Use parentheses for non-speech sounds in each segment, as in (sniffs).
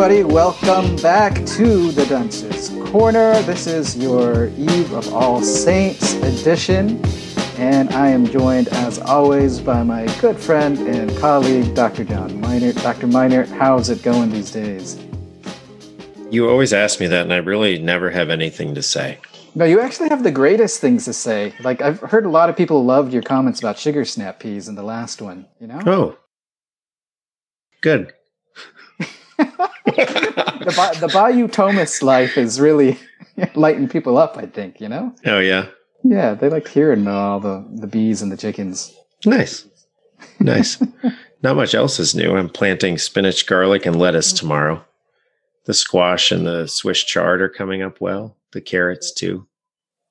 everybody. Welcome back to the Dunce's Corner. This is your Eve of All Saints edition, and I am joined, as always, by my good friend and colleague, Dr. John Meinert. Dr. Meinert, how's it going these days? You always ask me that, and I really never have anything to say. No, you actually have the greatest things to say. Like I've heard a lot of people loved your comments about sugar snap peas in the last one. You know? Oh, good. The, the Bayou Thomas life is really (laughs) lighting people up. I think you know. Oh yeah. Yeah, they like hearing uh, all the the bees and the chickens. Nice, nice. (laughs) Not much else is new. I'm planting spinach, garlic, and lettuce tomorrow. The squash and the Swiss chard are coming up well. The carrots too.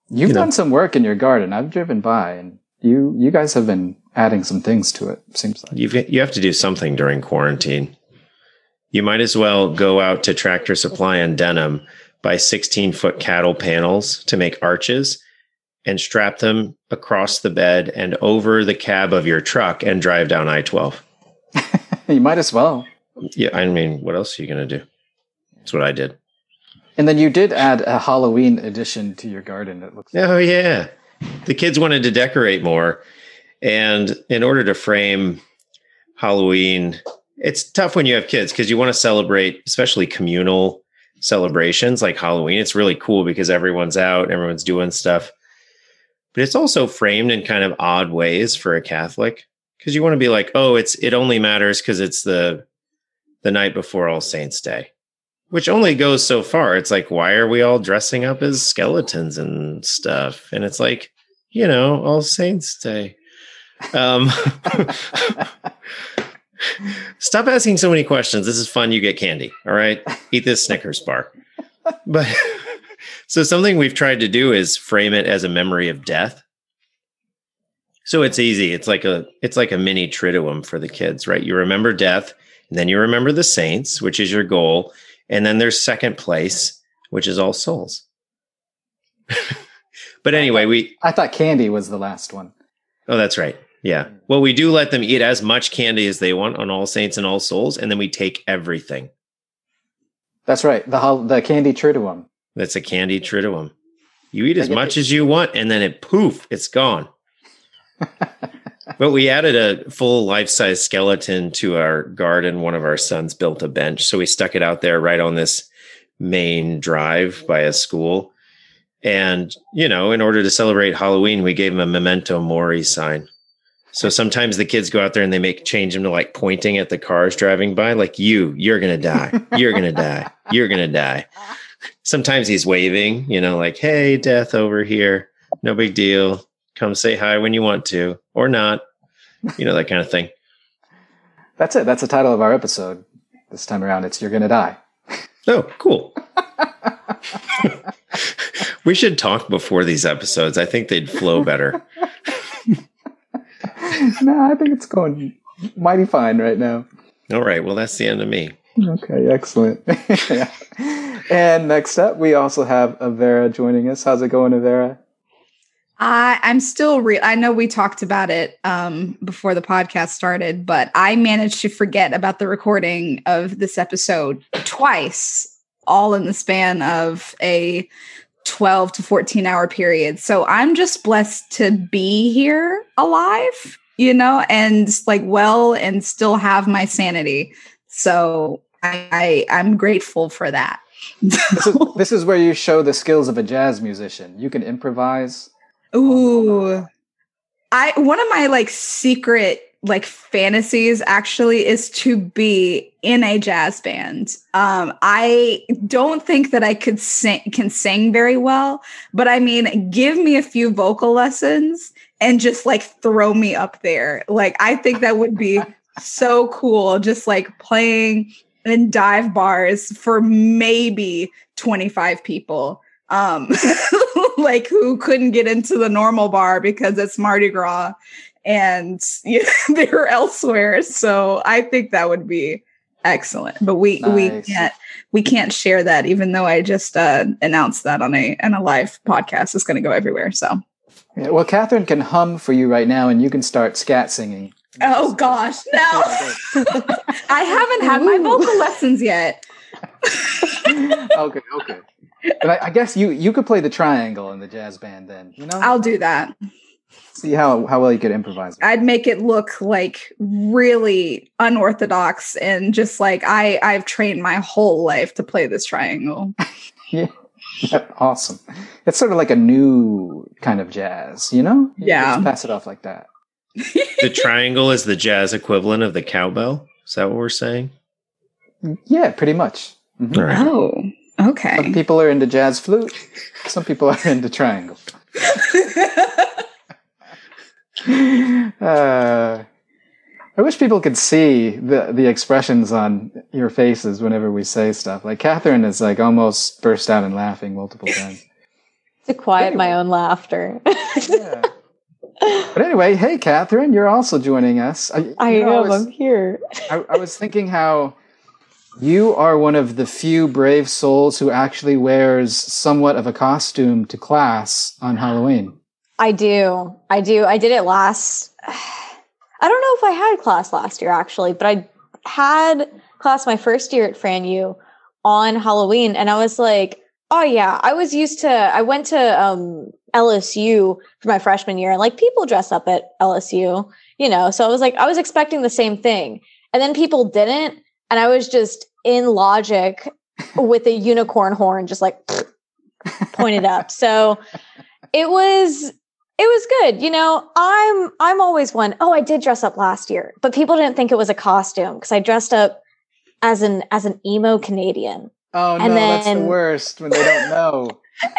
You've you done some work in your garden. I've driven by, and you you guys have been adding some things to it. Seems like You've, you have to do something during quarantine. You might as well go out to Tractor Supply and Denham, buy 16 foot cattle panels to make arches, and strap them across the bed and over the cab of your truck and drive down I 12. (laughs) you might as well. Yeah, I mean, what else are you going to do? That's what I did. And then you did add a Halloween addition to your garden. It looks. Oh yeah, the kids wanted to decorate more, and in order to frame Halloween, it's tough when you have kids because you want to celebrate, especially communal celebrations like Halloween. It's really cool because everyone's out, everyone's doing stuff, but it's also framed in kind of odd ways for a Catholic because you want to be like, oh, it's it only matters because it's the the night before All Saints Day which only goes so far. It's like, why are we all dressing up as skeletons and stuff? And it's like, you know, All Saints Day. Um, (laughs) stop asking so many questions. This is fun. You get candy. All right. Eat this Snickers bar. But (laughs) so something we've tried to do is frame it as a memory of death. So it's easy. It's like a it's like a mini triduum for the kids, right? You remember death, and then you remember the saints, which is your goal, and then there's second place, which is All Souls. (laughs) but anyway, we. I thought candy was the last one. Oh, that's right. Yeah. Mm. Well, we do let them eat as much candy as they want on All Saints and All Souls, and then we take everything. That's right. The the candy triduum. That's a candy triduum. You eat as much as you want, and then it poof, it's gone. (laughs) but we added a full life size skeleton to our garden. One of our sons built a bench. So we stuck it out there right on this main drive by a school. And, you know, in order to celebrate Halloween, we gave him a memento mori sign. So sometimes the kids go out there and they make change them to like pointing at the cars driving by, like you, you're gonna die, you're gonna die, you're gonna die. Sometimes he's waving, you know, like, hey, death over here, no big deal. Come say hi when you want to, or not. You know, that kind of thing. That's it. That's the title of our episode. This time around, it's You're Gonna Die. Oh, cool. (laughs) we should talk before these episodes. I think they'd flow better. (laughs) (laughs) no, I think it's going mighty fine right now. All right. Well, that's the end of me. Okay, excellent. yeah. (laughs) And next up, we also have Avera joining us. How's it going, Avera? I I'm still real. I know we talked about it um, before the podcast started, but I managed to forget about the recording of this episode twice, all in the span of a 12 to 14 hour period. So I'm just blessed to be here alive, you know, and like well and still have my sanity. So I, I am grateful for that. this, is, (laughs) this is where you show the skills of a jazz musician. You can improvise Ooh. I one of my like secret like fantasies actually is to be in a jazz band. Um I don't think that I could sing can sing very well, but I mean give me a few vocal lessons and just like throw me up there. Like I think that would be (laughs) so cool just like playing in dive bars for maybe 25 people um (laughs) like who couldn't get into the normal bar because it's Mardi Gras and (laughs) you know, (laughs) they're elsewhere. So I think that would be excellent. But we nice. we can't we can't share that even though I just uh, announced that on a on a live podcast. It's going to go everywhere. So yeah, well, Catherine can hum for you right now, and you can start scat singing. Oh gosh, no! (laughs) I haven't had my vocal lessons yet. okay, okay. But I, I, guess you you could play the triangle in the jazz band then. You know, I'll do that. See how how well you could improvise. I'd make it look like really unorthodox and just like I I've trained my whole life to play this triangle. (laughs) yeah. awesome. It's sort of like a new kind of jazz, you know? You yeah. pass it off like that. (laughs) the triangle is the jazz equivalent of the cowbell. Is that what we're saying? Yeah, pretty much. Mm-hmm. Right. Oh, okay. Some people are into jazz flute. Some people are into triangle. (laughs) (laughs) uh, I wish people could see the the expressions on your faces whenever we say stuff. Like Catherine is like almost burst out in laughing multiple times. (laughs) to quiet anyway. my own laughter. yeah. But anyway, hey Catherine, you're also joining us. I, I know, am. I was, I'm here. I, I was thinking how you are one of the few brave souls who actually wears somewhat of a costume to class on Halloween. I do. I do. I did it last (sighs) I don't know if I had class last year actually, but I had class my first year at FranU on Halloween, and I was like, oh yeah, I was used to. I went to um, LSU for my freshman year, and like people dress up at LSU, you know. So I was like, I was expecting the same thing, and then people didn't, and I was just in logic (laughs) with a unicorn horn, just like (sniffs) pointed up. So it was it was good. You know, I'm I'm always one. Oh, I did dress up last year, but people didn't think it was a costume because I dressed up as an as an emo Canadian. Oh and no, then, that's the worst when they don't know. (laughs)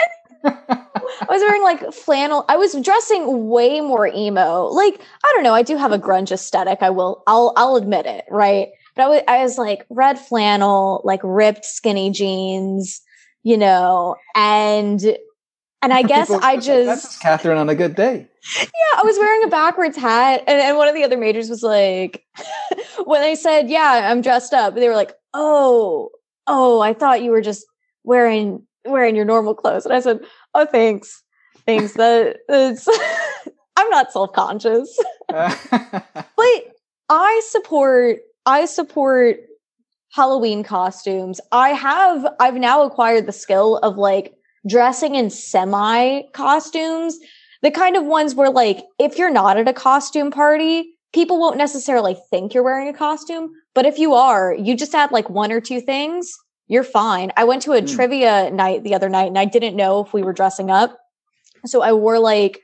(laughs) I was wearing like flannel. I was dressing way more emo. Like I don't know. I do have a grunge aesthetic. I will. I'll. I'll admit it. Right. But I was. I was like red flannel, like ripped skinny jeans. You know, and and I guess People, I just that's Catherine on a good day. Yeah, I was wearing a backwards hat, and, and one of the other majors was like, (laughs) when I said, "Yeah, I'm dressed up," they were like, "Oh, oh, I thought you were just wearing wearing your normal clothes," and I said, "Oh, thanks, thanks. That (laughs) it's (laughs) I'm not self conscious, but I support I support Halloween costumes. I have I've now acquired the skill of like dressing in semi costumes, the kind of ones where like if you're not at a costume party, people won't necessarily think you're wearing a costume, but if you are, you just add like one or two things, you're fine. I went to a mm. trivia night the other night and I didn't know if we were dressing up. So I wore like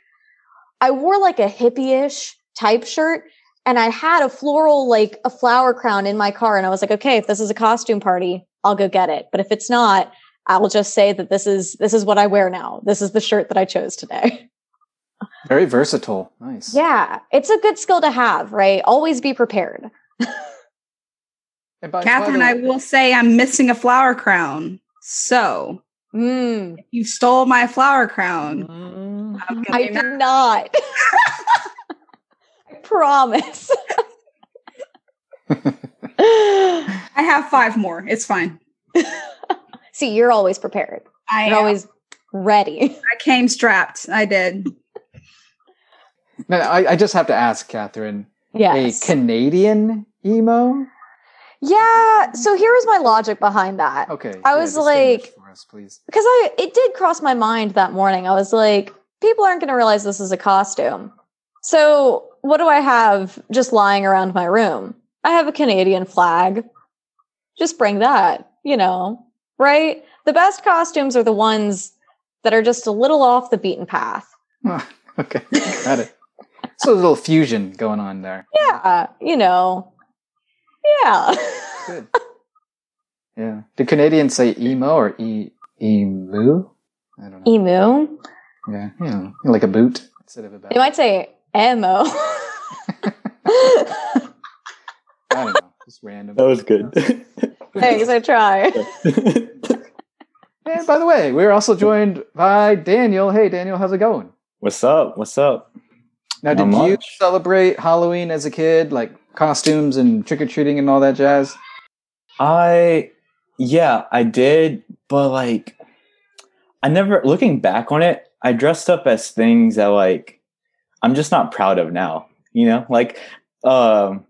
I wore like a hippie-ish type shirt and I had a floral like a flower crown in my car and I was like, okay, if this is a costume party, I'll go get it. But if it's not, I will just say that this is this is what I wear now. This is the shirt that I chose today. (laughs) Very versatile. Nice. Yeah, it's a good skill to have, right? Always be prepared. by, Catherine, by I will say I'm missing a flower crown. So mm. you stole my flower crown. Mm. I did not. (laughs) I promise. (laughs) I have five more. It's fine. See, you're always prepared. I you're am. always ready. (laughs) I came strapped. I did. Now, I, I, just have to ask, Catherine. Yes. A Canadian emo? Yeah. So here was my logic behind that. Okay. I was yeah, like, us, please. Because I it did cross my mind that morning. I was like, people aren't going to realize this is a costume. So what do I have just lying around my room? I have a Canadian flag. Just bring that. You know, right? The best costumes are the ones that are just a little off the beaten path. Oh, okay, got it. so a little fusion going on there. Yeah, you know. Yeah. Good. Yeah. Do Canadians say emo or e emu? I don't know. Emu. Yeah, you know, like a boot instead of a belt. They might say emo. (laughs) (laughs) I don't know. Just random. That was good. Thanks, I try. (laughs) and by the way, we're also joined by Daniel. Hey, Daniel, how's it going? What's up? What's up? Now, did you celebrate Halloween as a kid, like costumes and trick or treating and all that jazz? I, yeah, I did, but like, I never, looking back on it, I dressed up as things that like, I'm just not proud of now, you know? Like, um,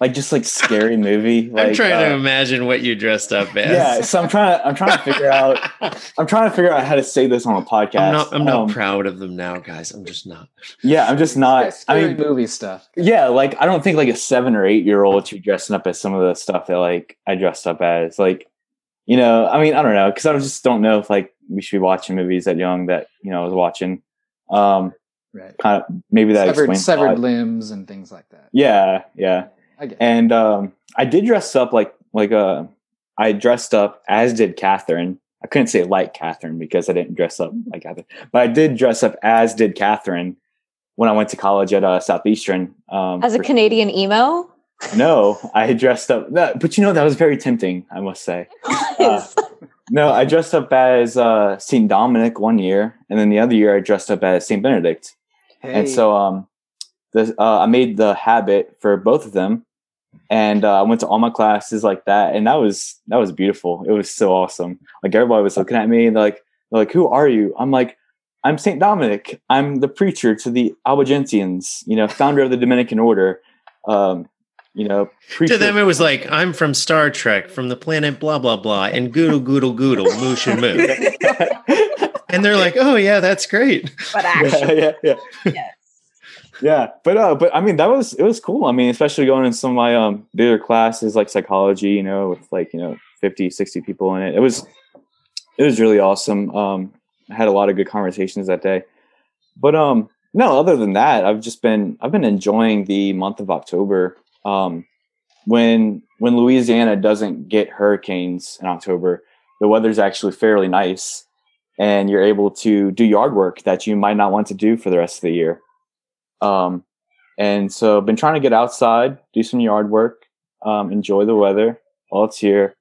like just like scary (laughs) movie. Like, I'm trying uh, to imagine what you dressed up as. Yeah, so I'm trying to I'm trying to figure out I'm trying to figure out how to say this on a podcast. I'm not. I'm not Um, proud of them now, guys. I'm just not. Yeah, I'm just Yeah, not. I mean, movie stuff. yeah, like I don't think like a seven or eight year old should be dressing up as some of the stuff that like I dressed up as. Like, you know, I mean, I don't know because I just don't know if like we should be watching movies that young that you know I was watching. Um, Right. kind of maybe that Severed, explains severed limbs and things like that. Yeah, yeah. I get it. And um, I did dress up like like uh, I dressed up as did Catherine. I couldn't say like Catherine because I didn't dress up like Catherine, but I did dress up as did Catherine when I went to college at uh, Southeastern. Um, As a for- Canadian emo? no, I dressed up. That, but you know that was very tempting. I must say. (laughs) Uh, no, I dressed up as uh, Saint Dominic one year, and then the other year I dressed up as Saint Benedict. And so um, the, uh, I made the habit for both of them, and uh, I went to all my classes like that, and that was that was beautiful. It was so awesome. Like everybody was looking at me, and they're like, they're like, "Who are you?" I'm like, "I'm Saint Dominic. I'm the preacher to the Albigensians. You know, founder of the Dominican Order. Um, you know, preacher." To them, it was like I'm from Star Trek, from the planet blah blah blah, and goodle goodle goodle, moosh and moo. (laughs) And they're like, "Oh yeah, that's great." But actually, (laughs) yeah, yeah, yeah. Yeah, but uh, but I mean that was it was cool. I mean, especially going in some of my um other classes like psychology, you know, with like you know 50, 60 people in it. It was it was really awesome. Um, I had a lot of good conversations that day. But um, no, other than that, I've just been I've been enjoying the month of October. Um, when when Louisiana doesn't get hurricanes in October, the weather's actually fairly nice, and you're able to do yard work that you might not want to do for the rest of the year. Um, and so I've been trying to get outside, do some yard work, um, enjoy the weather while it's here.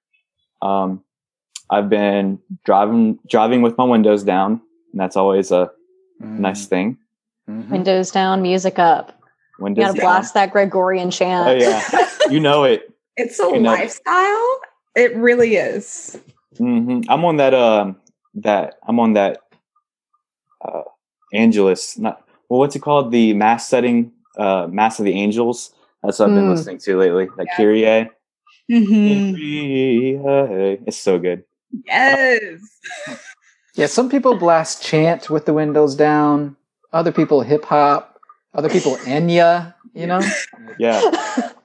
Um, I've been driving driving with my windows down, and that's always a nice thing. Mhm. Windows down, music up. You Windows gotta down. blast that Gregorian chant. Oh yeah, (laughs) you know it. It's a You know- lifestyle. It really is. Mm-hmm. I'm on that. Um, that I'm on that. Uh, Angelus, not well. What's it called? The mass setting, uh, Mass of the Angels. That's what I've been Hmm. listening to lately. That Yeah. Kyrie. Mhm. It's so good. Yes. Yeah, some people blast chant with the windows down. Other people hip hop. Other people Enya. You know. Yeah,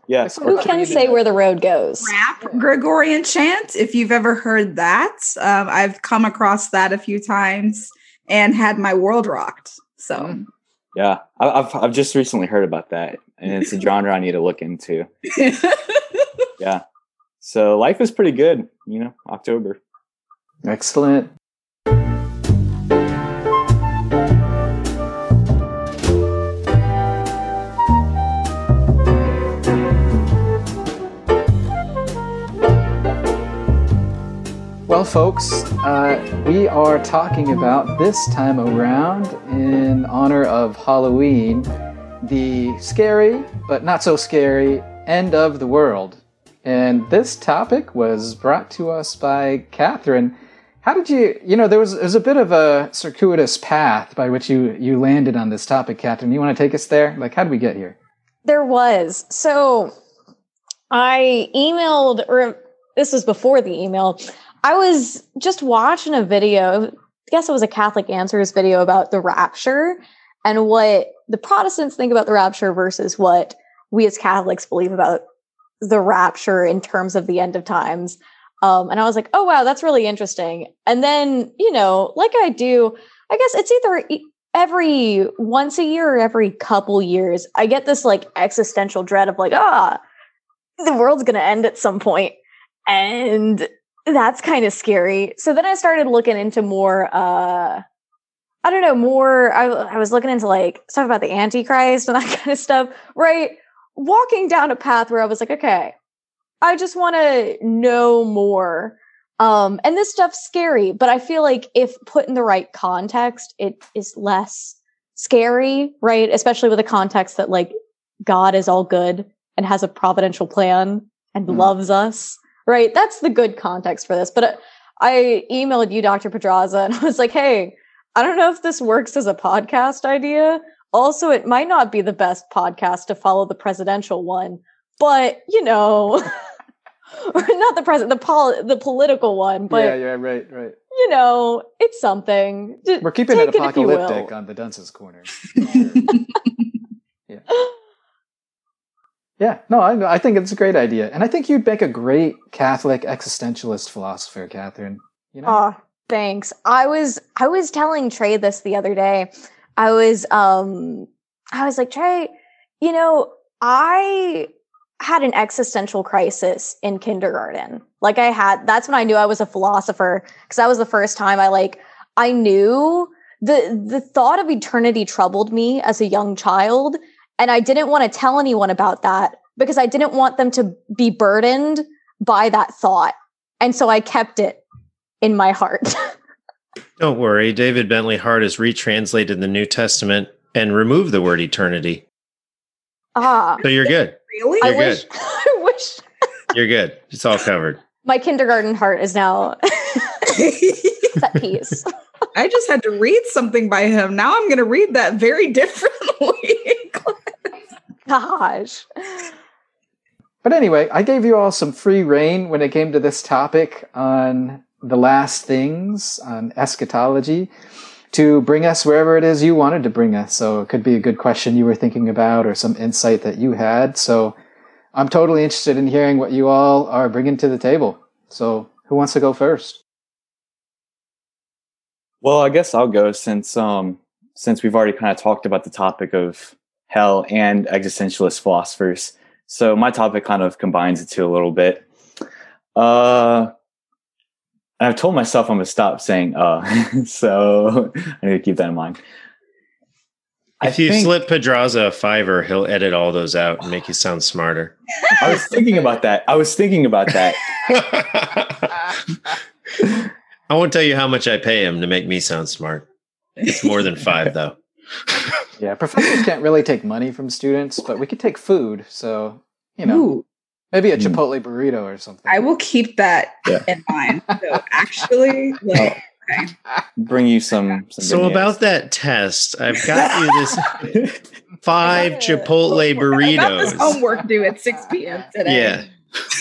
yeah. (laughs) Who can say where the road goes? Rap Gregorian chant. If you've ever heard that, um, I've come across that a few times and had my world rocked. So Mm. Yeah, I- I've I've just recently heard about that, and it's a genre I need to look into. (laughs) Yeah, so life is pretty good. You know, October. Excellent. Well, folks, uh, we are talking about this time around in honor of Halloween, the scary but not so scary end of the world. And this topic was brought to us by Catherine. How did you, you know, there was, there was a bit of a circuitous path by which you, you landed on this topic, Catherine. You want to take us there? Like, how did we get here? There was. So I emailed, or this was before the email. I was just watching a video. I guess it was a Catholic Answers video about the rapture and what the Protestants think about the rapture versus what we as Catholics believe about the rapture in terms of the end of times. Um, and I was like, oh, wow, that's really interesting. And then, you know, like I do, I guess it's either every once a year or every couple years, I get this like existential dread of like, ah, the world's going to end at some point. And that's kind of scary. So then I started looking into more, uh, I don't know, more, I, I was looking into like stuff about the Antichrist and (laughs) that kind of stuff, right? Walking down a path where I was like, okay, I just want to know more. Um, and this stuff's scary, but I feel like if put in the right context, it is less scary, right? Especially with the context that like God is all good and has a providential plan and Mhm. loves us, right? That's the good context for this. But uh, I emailed you, Dr. Pedraza, and I (laughs) was like, hey, I don't know if this works as a podcast idea. Also, it might not be the best podcast to follow the presidential one but you know, (laughs) not the president, the pol- the political one, but yeah, yeah, right, right. you know, it's something. D- We're keeping take it if you will. apocalyptic on the Dunce's corner. (laughs) yeah. No, I, I think it's a great idea, and I think you'd make a great Catholic existentialist philosopher, Catherine. You know, Oh, thanks. I was I was telling Trey this the other day. I was um I was like, Trey, you know, I had an existential crisis in kindergarten. Like I had that's when I knew I was a philosopher because that was the first time I like I knew the the thought of eternity troubled me as a young child and I didn't want to tell anyone about that because I didn't want them to be burdened by that thought. And so I kept it in my heart. (laughs) Don't worry, David Bentley Hart has retranslated the New Testament and removed the word eternity. ah, So you're good. Really? I You're wish good. (laughs) I wish (laughs) You're good. It's all covered. my kindergarten heart is now at peace. I just had to read something by him. Now I'm going to read that very differently. Gosh. But anyway, I gave you all some free reign when it came to this topic on the last things, on eschatology, to bring us wherever it is you wanted to bring us. So it could be a good question you were thinking about or some insight that you had. So I'm totally interested in hearing what you all are bringing to the table. So who wants to go first? Well, I guess I'll go since um since we've already kind of talked about the topic of hell and existentialist philosophers. So my topic kind of combines the two a little bit. Uh I've told myself I'm gonna stop saying uh (laughs) so I need to keep that in mind. I If you think- slip Pedraza a fiver, he'll edit all those out and make you sound smarter. I was thinking about that. I was thinking about that. (laughs) I won't tell you how much I pay him to make me sound smart. It's more than five, though. (laughs) Yeah, professors can't really take money from students, but we could take food. So, you know, Ooh, maybe a Hmm. Chipotle burrito or something. I will keep that Yeah. in mind. So actually, like, Bring you some. some So good about news. that test, I've got you this (laughs) five Chipotle I got this burritos. homework due at 6 p.m. today. Yeah.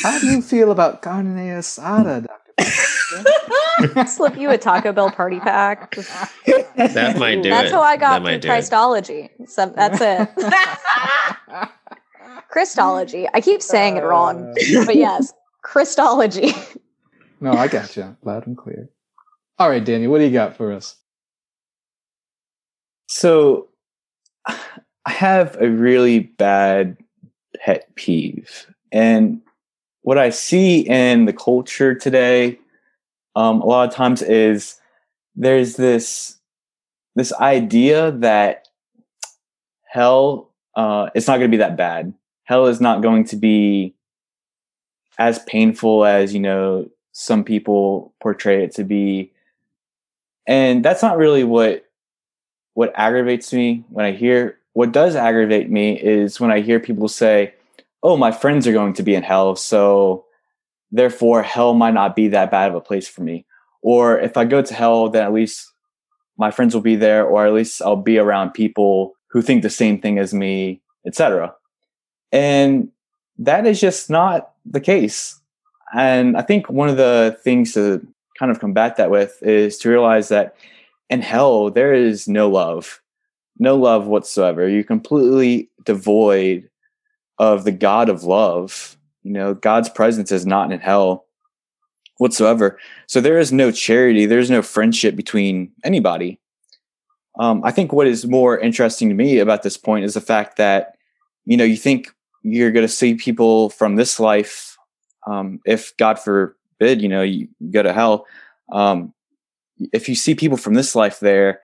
How do you feel about carne asada, Dr. (laughs) Slip you a Taco Bell party pack. That might do that's it. how I got That through might it. Christology. So that's it. Christology. I keep saying it wrong, uh. but yes, Christology. No, I got you loud and clear. All right, Daniel, what do you got for us? So I have a really bad pet peeve. And what I see in the culture today, um, a lot of times is there's this this idea that hell uh, it's not going to be that bad. Hell is not going to be as painful as you know some people portray it to be, and that's not really what what aggravates me when I hear what does aggravate me is when I hear people say, "Oh, my friends are going to be in hell, so therefore hell might not be that bad of a place for me." Or if I go to hell, then at least my friends will be there, or at least I'll be around people who think the same thing as me, etc. And that is just not the case. And I think one of the things to kind of combat that with is to realize that in hell there is no love no love whatsoever you're completely devoid of the god of love you know god's presence is not in hell whatsoever. So there is no charity there's no friendship between anybody. Um, i think what is more interesting to me about this point is the fact that you know you think you're going to see people from this life um, if god forbid you know you go to hell. Um, if you see people from this life there,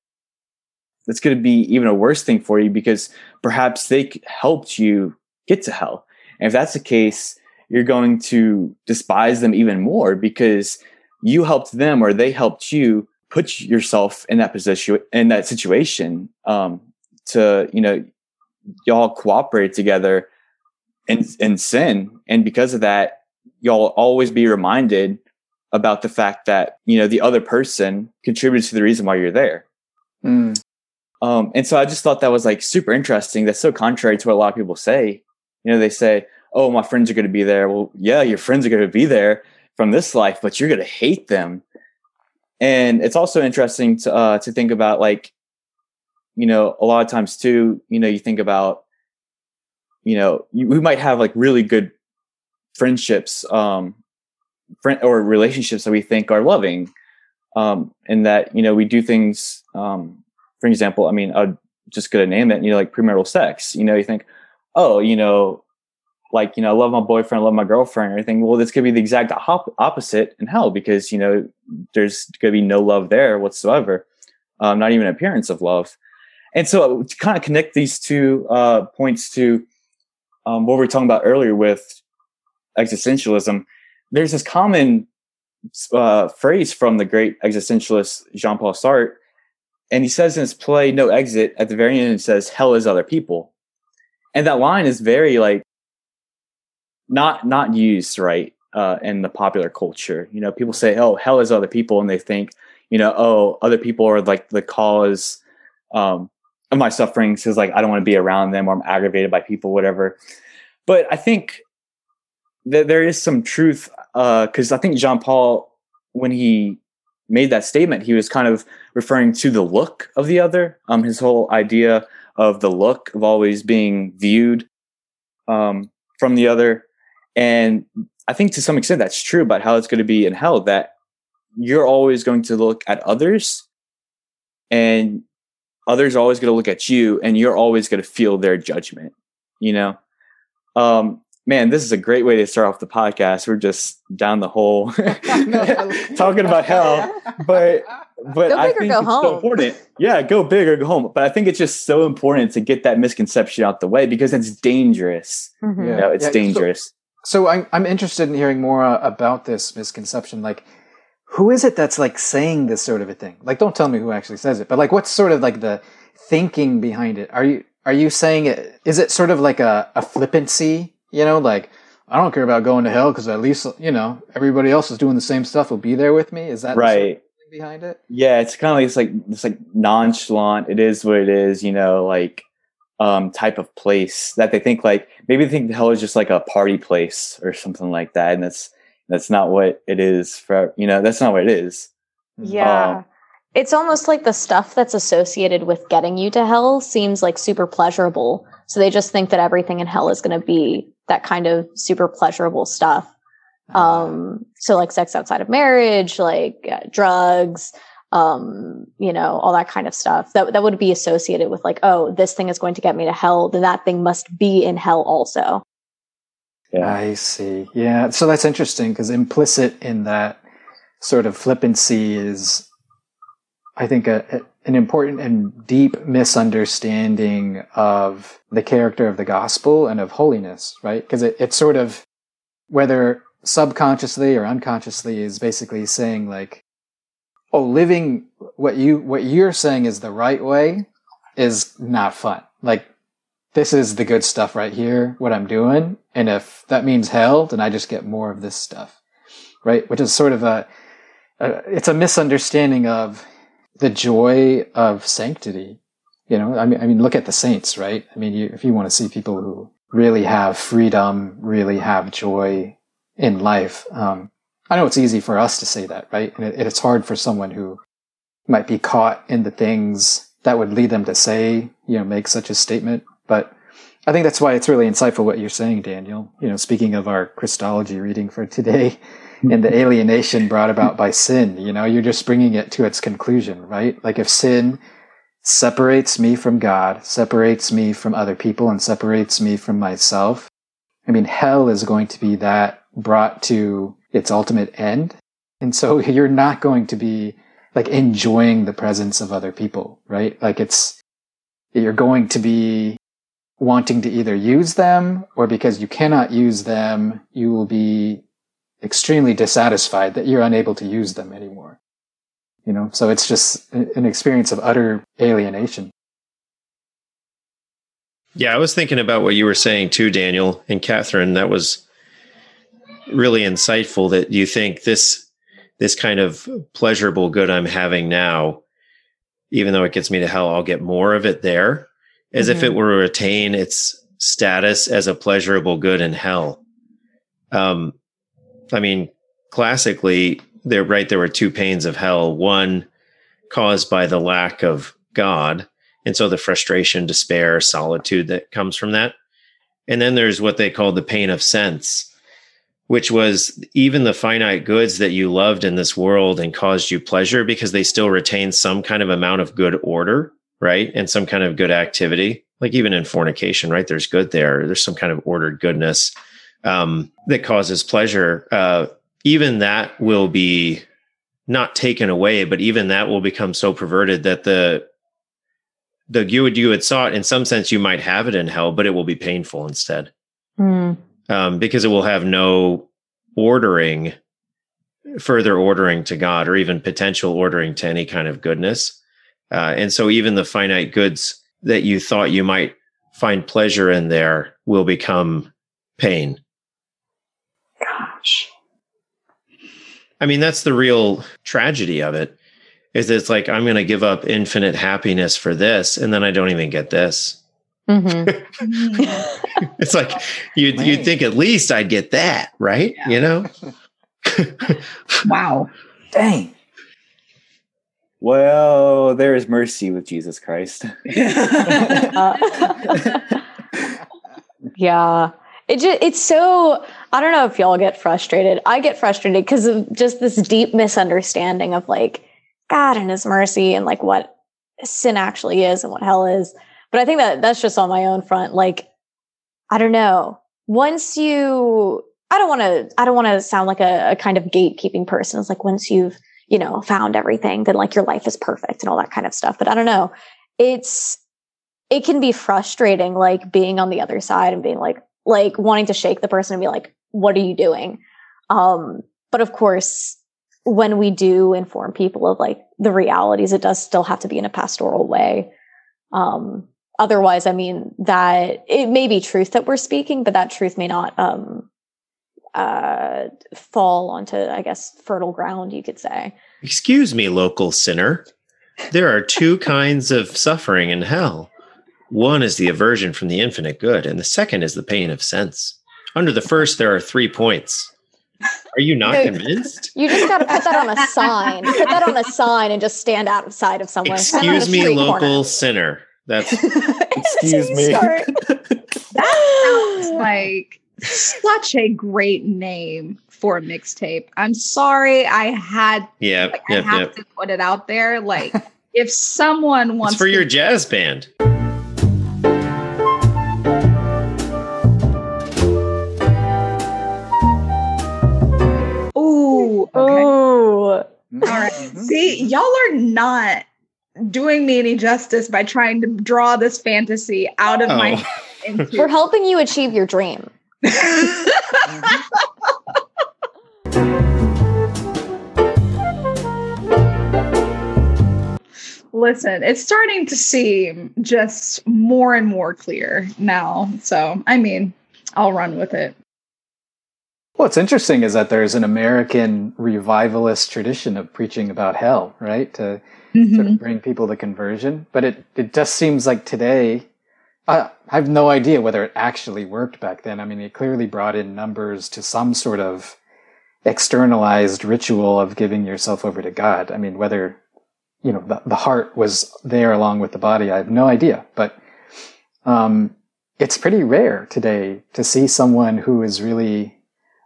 it's going to be even a worse thing for you because perhaps they helped you get to hell. And if that's the case, you're going to despise them even more because you helped them or they helped you put yourself in that position in that situation um, to you know y'all cooperate together in in sin. And because of that y'all always be reminded about the fact that you know the other person contributes to the reason why you're there. Mm, um, and so i just thought that was like super interesting. That's so contrary to what a lot of people say you know they say oh, my friends are going to be there. Well, yeah, your friends are going to be there from this life, but you're going to hate them. And it's also interesting to uh, to think about like, you know, a lot of times too, you know, you think about, you know, you, we might have like really good friendships, um, friend or relationships that we think are loving, um, and that you know we do things. Um, for example, I mean, I'm just gonna name it. You know, like premarital sex. You know, you think, oh, you know, like you know, I love my boyfriend, I love my girlfriend, or anything. Well, this could be the exact op- opposite in hell because you know there's going to be no love there whatsoever, um, not even an appearance of love. And so, to kind of connect these two uh, points to um, what we were talking about earlier with existentialism, there's this common uh, phrase from the great existentialist Jean Paul Sartre, and he says in his play "No Exit" at the very end, it says "Hell is other people," and that line is very like not not used right uh, in the popular culture. You know, people say, "Oh, hell is other people," and they think, you know, "Oh, other people are like the cause um, of my suffering." Because like I don't want to be around them, or I'm aggravated by people, whatever. But I think that there is some truth because uh, I think Jean Paul, when he made that statement, he was kind of referring to the look of the other. Um, his whole idea of the look of always being viewed um, from the other and I think to some extent that's true about how it's going to be in hell that you're always going to look at others and others are always going to look at you and you're always going to feel their judgment, you know? Um, man, this is a great way to start off the podcast. We're just down the hole (laughs) (laughs) talking about hell, but but I think it's home. so important. Yeah, go big or go home. But I think it's just so important to get that misconception out the way because it's dangerous. Mm-hmm. You know, it's yeah, dangerous. So- so I'm I'm interested in hearing more uh, about this misconception. Like, who is it that's like saying this sort of a thing? Like, don't tell me who actually says it, but like, what's sort of like the thinking behind it? Are you are you saying it? Is it sort of like a, a flippancy? You know, like I don't care about going to hell because at least you know everybody else is doing the same stuff. Will be there with me. Is that right? Behind it? Yeah, it's kind of like it's like it's like nonchalant. It is what it is. You know, like um, type of place that they think like maybe they think hell is just like a party place or something like that, and that's that's not what it is for you know that's not what it is. Yeah. Um, it's almost like the stuff that's associated with getting you to hell seems like super pleasurable. So they just think that everything in hell is going to be that kind of super pleasurable stuff. Ah. Um, so like sex outside of marriage, like uh, drugs, um, you know, all that kind of stuff that, that would be associated with like, oh, this thing is going to get me to hell. Then that thing must be in hell also. Yeah. I see. Yeah. So that's interesting because implicit in that sort of flippancy is, I think, a, a, an important and deep misunderstanding of the character of the gospel and of holiness, right? Because it, it's sort of, whether subconsciously or unconsciously, is basically saying like, oh, living what you what you're saying is the right way is not fun. Like this is the good stuff right here, what I'm doing. And if that means hell, then I just get more of this stuff. Right? Which is sort of a, a it's a misunderstanding of the joy of sanctity. You know, I mean, I mean, look at the saints, right? I mean, you, if you want to see people who really have freedom, really have joy in life, um, I know it's easy for us to say that, right? And it, it's hard for someone who might be caught in the things that would lead them to say, you know, make such a statement. But I think that's why it's really insightful what you're saying, Daniel. You know, speaking of our Christology reading for today (laughs) (laughs) and the alienation brought about by sin, you know, you're just bringing it to its conclusion, right? Like if sin separates me from God, separates me from other people, and separates me from myself, I mean, hell is going to be that brought to its ultimate end. And so (laughs) you're not going to be like enjoying the presence of other people, right? Like it's, you're going to be wanting to either use them or because you cannot use them, you will be extremely dissatisfied that you're unable to use them anymore. You know, so it's just an experience of utter alienation. Yeah, I was thinking about what you were saying too, Daniel and Catherine. That was really insightful that you think this this kind of pleasurable good I'm having now, even though it gets me to hell, I'll get more of it there. As mm-hmm. if it mm-hmm. were a retain its status as a pleasurable good in hell. Um, I mean, classically, they're right. There were two pains of hell. One caused by the lack of God, and so the frustration, despair, solitude that comes from that. And then there's what they call the pain of sense, which was even the finite goods that you loved in this world and caused you pleasure because they still retain some kind of amount of good order, right? And some kind of good activity. Like even in fornication, right? There's good there. There's some kind of ordered goodness um, that causes pleasure. Uh, even that will be not taken away, but even that will become so perverted that the the good you had sought, in some sense, you might have it in hell, but it will be painful instead, Mm. um, because it will have no ordering, further ordering to God, or even potential ordering to any kind of goodness. Uh, and so, even the finite goods that you thought you might find pleasure in there will become pain. Gosh. I mean, that's the real tragedy of it. Is it's like I'm going to give up infinite happiness for this, and then I don't even get this. hmm (laughs) (laughs) It's like you'd you'd think at least I'd get that, right? Yeah. You know? (laughs) Wow. Dang. Well, there is mercy with Jesus Christ. yeah. It just, it's so I don't know if y'all get frustrated. I get frustrated because of just this deep misunderstanding of like God and his mercy and like what sin actually is and what hell is. But I think that that's just on my own front. Like, I don't know. Once you I don't want to I don't want to sound like a, a kind of gatekeeping person. It's like once you've, you know, found everything, then like your life is perfect and all that kind of stuff. But I don't know. It's it can be frustrating like being on the other side and being like like wanting to shake the person and be like what are you doing um but of course when we do inform people of like the realities it does still have to be in a pastoral way um otherwise i mean that it may be truth that we're speaking but that truth may not um uh fall onto i guess fertile ground you could say Excuse me, local sinner. There are two kinds of suffering in hell. One is the aversion from the infinite good, and the second is the pain of sense. Under the first, there are three points. Are you not convinced? (laughs) you just got to put that on a sign put that on a sign and just stand outside of somewhere Stand on Excuse me, local corner. sinner. That's (laughs) Excuse me. (laughs) That sounds like (gasps) such a great name for a mixtape. I'm sorry I had yeah, like, I have yep. to put it out there. Like if someone wants It's for to your jazz band. Okay. Oh, All right. Mhm. See, y'all are not doing me any justice by trying to draw this fantasy out of my Oh. head into (laughs) we're helping you achieve your dream. (laughs) Listen, it's starting to seem just more and more clear now. So, I mean, I'll run with it. What's interesting is that there's an American revivalist tradition of preaching about hell, right? To sort of bring people to conversion. But it, it just seems like today, I, I have no idea whether it actually worked back then. I mean, it clearly brought in numbers to some sort of externalized ritual of giving yourself over to God. I mean, whether, you know, the, the heart was there along with the body, I have no idea. But um, it's pretty rare today to see someone who is really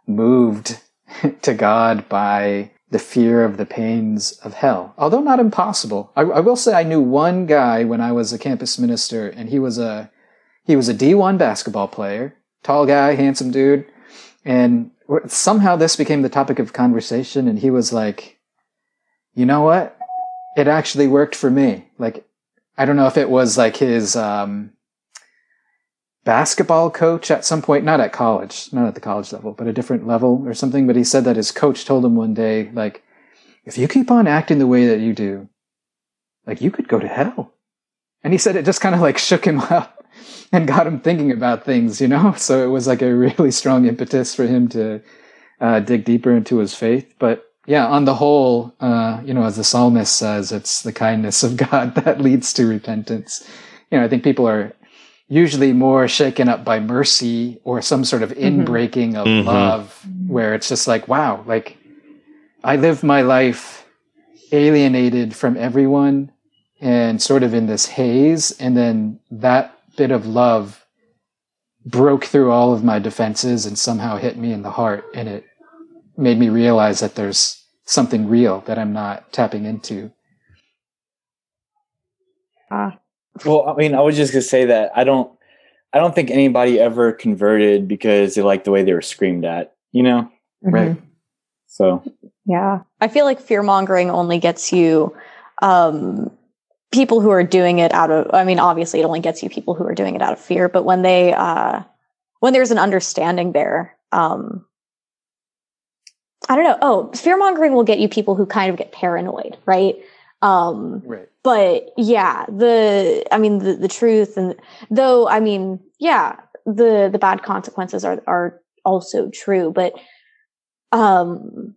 moved (laughs) to God by the fear of the pains of hell, although not impossible. I, I will say I knew one guy when I was a campus minister, and he was a he was a D1 basketball player, tall guy, handsome dude, and somehow this became the topic of conversation, and he was like, "You know what? It actually worked for me." Like, I don't know if it was like his um, basketball coach at some point, not at college, not at the college level, but a different level or something. But he said that his coach told him one day, like, if you keep on acting the way that you do, like you could go to hell. And he said it just kind of like (laughs) shook him up and got him thinking about things, you know? So it was like a really strong impetus for him to uh, dig deeper into his faith. But yeah, on the whole, uh, you know, as the psalmist says, it's the kindness of (laughs) God that leads to repentance. You know, I think people are usually more shaken up by mercy or some sort of Mm-hmm. inbreaking of Mhm. love, where it's just like, wow, like I live my life alienated from everyone and sort of in this haze. And then that bit of love broke through all of my defenses and somehow hit me in the heart. And it made me realize that there's something real that I'm not tapping into. Well, I mean, I was just gonna say that I don't, I don't think anybody ever converted because they liked the way they were screamed at. You know, Right. so Yeah. I feel like fear mongering only gets you um, people who are doing it out of, I mean, obviously it only gets you people who are doing it out of fear, but when they, uh, when there's an understanding there, um, I don't know. Oh, fear mongering will get you people who kind of get paranoid, right? Um, Right. But yeah, the, I mean, the, the truth and though, I mean, yeah, the, the bad consequences are, are also true, but, um,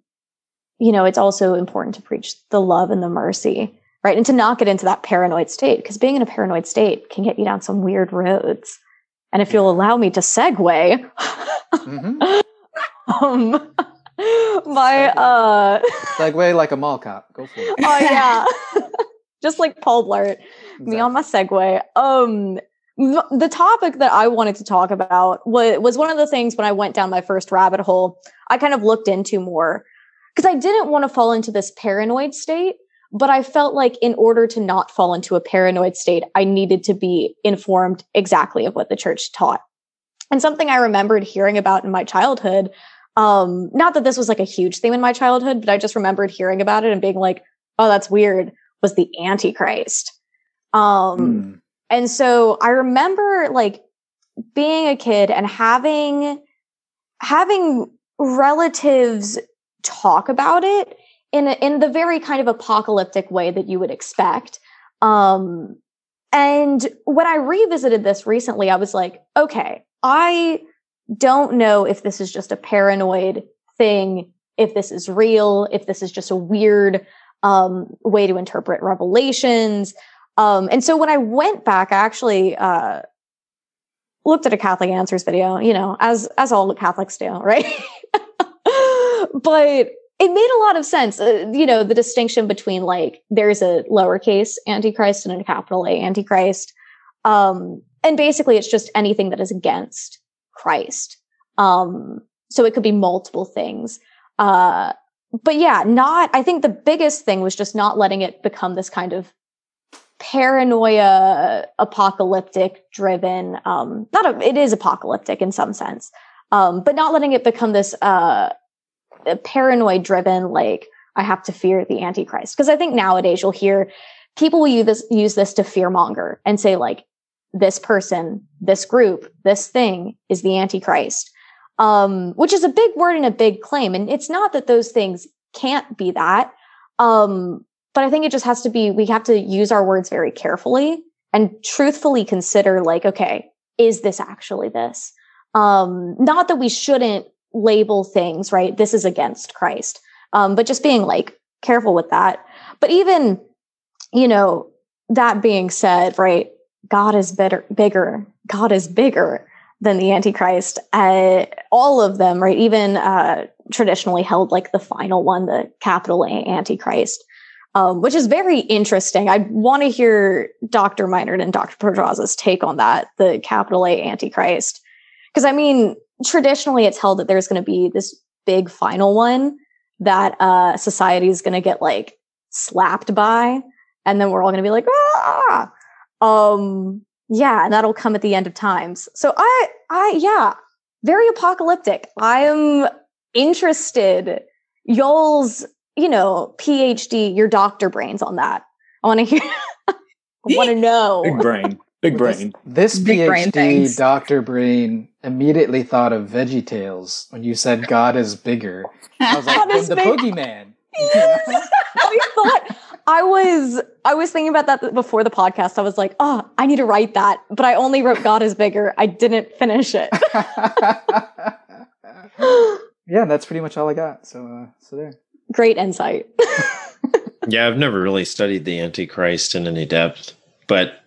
you know, it's also important to preach the love and the mercy, right? And to not get into that paranoid state, because being in a paranoid state can get you down some weird roads. And if you'll allow me to segue, Mhm. (laughs) um, my, uh, Segue like a mall cop. Go for it. oh yeah, (laughs) just like Paul Blart, me on my segue. Um, the topic that I wanted to talk about was, was one of the things when I went down my first rabbit hole, I kind of looked into more because I didn't want to fall into this paranoid state, but I felt like in order to not fall into a paranoid state, I needed to be informed exactly of what the church taught. And something I remembered hearing about in my childhood, um, not that this was like a huge theme in my childhood, but I just remembered hearing about it and being like, oh, that's weird, was the Antichrist. Um, Mm. and so I remember like being a kid and having having relatives talk about it in a, in the very kind of apocalyptic way that you would expect. Um, and when I revisited this recently, I was like, okay, I don't know if this is just a paranoid thing, if this is real, if this is just a weird um, way to interpret revelations. Um, and so when I went back, I actually uh, looked at a Catholic Answers video, you know, as as all Catholics do, right? (laughs) but it made a lot of sense. Uh, you know, the distinction between like there's a lowercase antichrist and a capital A antichrist. Um, and basically it's just anything that is against Christ. Um, so it could be multiple things. Uh, but yeah, not, I think the biggest thing was just not letting it become this kind of paranoia, apocalyptic driven, um, not a, it is apocalyptic in some sense. Um, but not letting it become this, uh, paranoid driven, like, I have to fear the Antichrist. Cause I think nowadays you'll hear people will use this, use this to fear monger and say like, this person, this group, this thing is the Antichrist. Um, which is a big word and a big claim. And it's not that those things can't be that. Um, but I think it just has to be, we have to use our words very carefully and truthfully consider like, okay, is this actually this? Um, not that we shouldn't label things, right? This is against Christ. Um, but just being like careful with that. But even, you know, that being said, right? God is better, bigger. God is bigger than the Antichrist. Uh, all of them, right? Even uh, traditionally held like the final one, the capital A Antichrist, um, which is very interesting. I want to hear Dr. Meinert and Dr. Pedraza's take on that, the capital A Antichrist. Because I mean, traditionally it's held that there's going to be this big final one that uh, society is going to get like slapped by, and then we're all going to be like, ah, um, yeah, and that'll come at the end of times. So I, I, yeah, very apocalyptic. I am interested. Y'all's, you know, PhD, your doctor brains on that. I want to hear. (laughs) I want to know. big brain, big brain. This Big PhD things. Doctor Brain immediately thought of Veggie Tales when you said God is bigger. I was like, God "Then the big." boogeyman. (laughs) I thought I was I was thinking about that before the podcast. I was like, oh, I need to write that, but I only wrote God is bigger. I didn't finish it. (laughs) yeah, that's pretty much all I got. So, uh, so there. Great insight. (laughs) Yeah, I've never really studied the Antichrist in any depth, but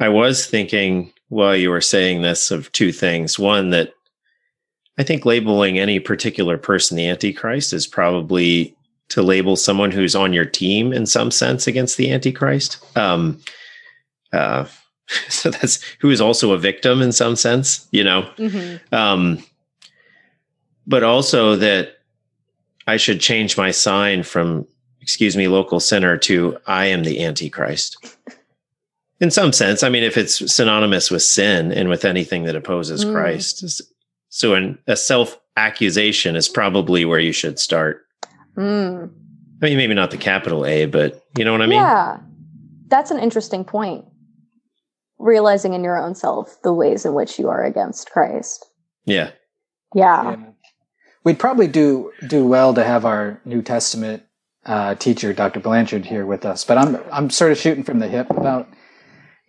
I was thinking while you were saying this of two things. One, that I think labeling any particular person the Antichrist is probably to label someone who's on your team in some sense against the Antichrist. Um, uh, (laughs) so that's who is also a victim in some sense, you know. Mm-hmm. Um, but also that I should change my sign from excuse me, local sinner to I am the Antichrist. In some sense, I mean, if it's synonymous with sin and with anything that opposes mm. Christ. So, an, a self accusation is probably where you should start. Mm. I mean, maybe not the capital A, but you know what I mean? Yeah. That's an interesting point. Realizing in your own self the ways in which you are against Christ. Yeah. Yeah. yeah. We'd probably do do well to have our New Testament uh, teacher, Dr. Blanchard, here with us. But I'm I'm sort of shooting from the hip about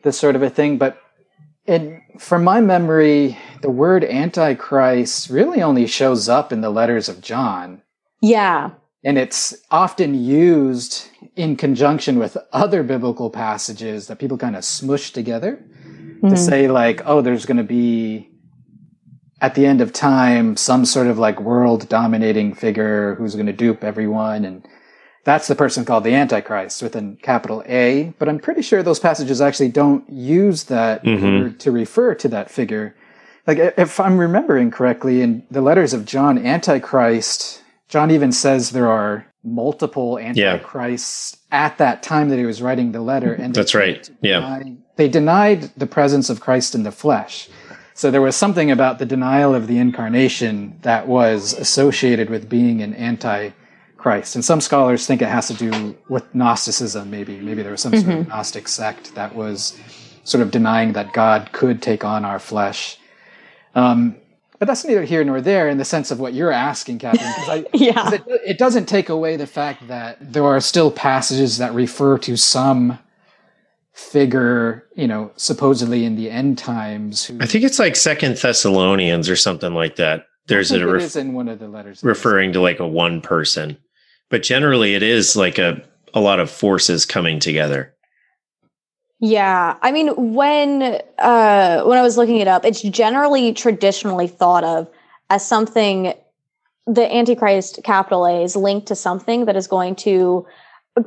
this sort of a thing. But in, from my memory, the word Antichrist really only shows up in the letters of John. Yeah. And it's often used in conjunction with other biblical passages that people kind of smush together mm-hmm. to say, like, oh, there's going to be at the end of time some sort of like world dominating figure who's going to dupe everyone and that's the person called the Antichrist with a capital A, but I'm pretty sure those passages actually don't use that mm-hmm. to refer to that figure. Like, if I'm remembering correctly, in the letters of John, Antichrist, John even says there are multiple Antichrists yeah. at that time that he was writing the letter. And that's right. Deny, yeah. They denied the presence of Christ in the flesh. So there was something about the denial of the incarnation that was associated with being an anti Christ. And some scholars think it has to do with Gnosticism, maybe. Maybe there was some mm-hmm. sort of mm-hmm. Gnostic sect that was sort of denying that God could take on our flesh. Um, but that's neither here nor there in the sense of what you're asking, Catherine. I, (laughs) yeah. It, it, doesn't take away the fact that there are still passages that refer to some figure, you know, supposedly in the end times. Who, I think it's like Second Thessalonians or something like that. There's a ref- in one of the letters referring to like a one person but generally it is like a a lot of forces coming together yeah i mean when uh when i was looking it up it's generally traditionally thought of as something the antichrist capital a is linked to something that is going to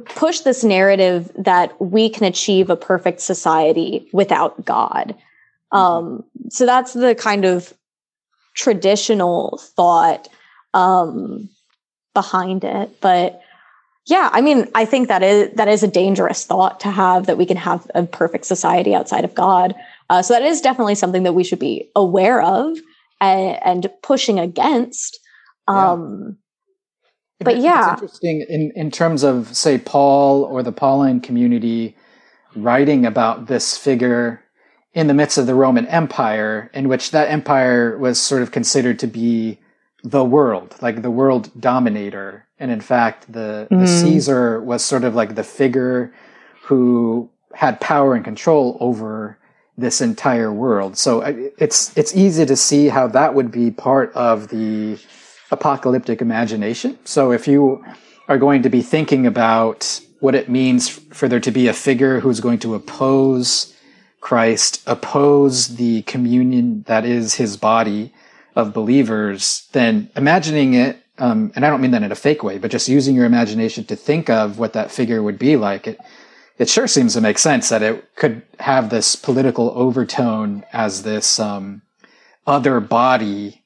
push this narrative that we can achieve a perfect society without god mm-hmm. um so that's the kind of traditional thought um behind it. But yeah, I mean, I think that is that is a dangerous thought to have that we can have a perfect society outside of God. Uh, so that is definitely something that we should be aware of and, and pushing against. Um, yeah. But yeah, it's interesting in in terms of say Paul or the Pauline community writing about this figure in the midst of the Roman Empire, in which that empire was sort of considered to be the world, like the world dominator. And in fact, the, mm. the Caesar was sort of like the figure who had power and control over this entire world. So uh, it's it's easy to see how that would be part of the apocalyptic imagination. So if you are going to be thinking about what it means for there to be a figure who's going to oppose Christ, oppose the communion that is his body, of believers, then imagining it, um, and I don't mean that in a fake way, but just using your imagination to think of what that figure would be like, it, it sure seems to make sense that it could have this political overtone as this um, other body,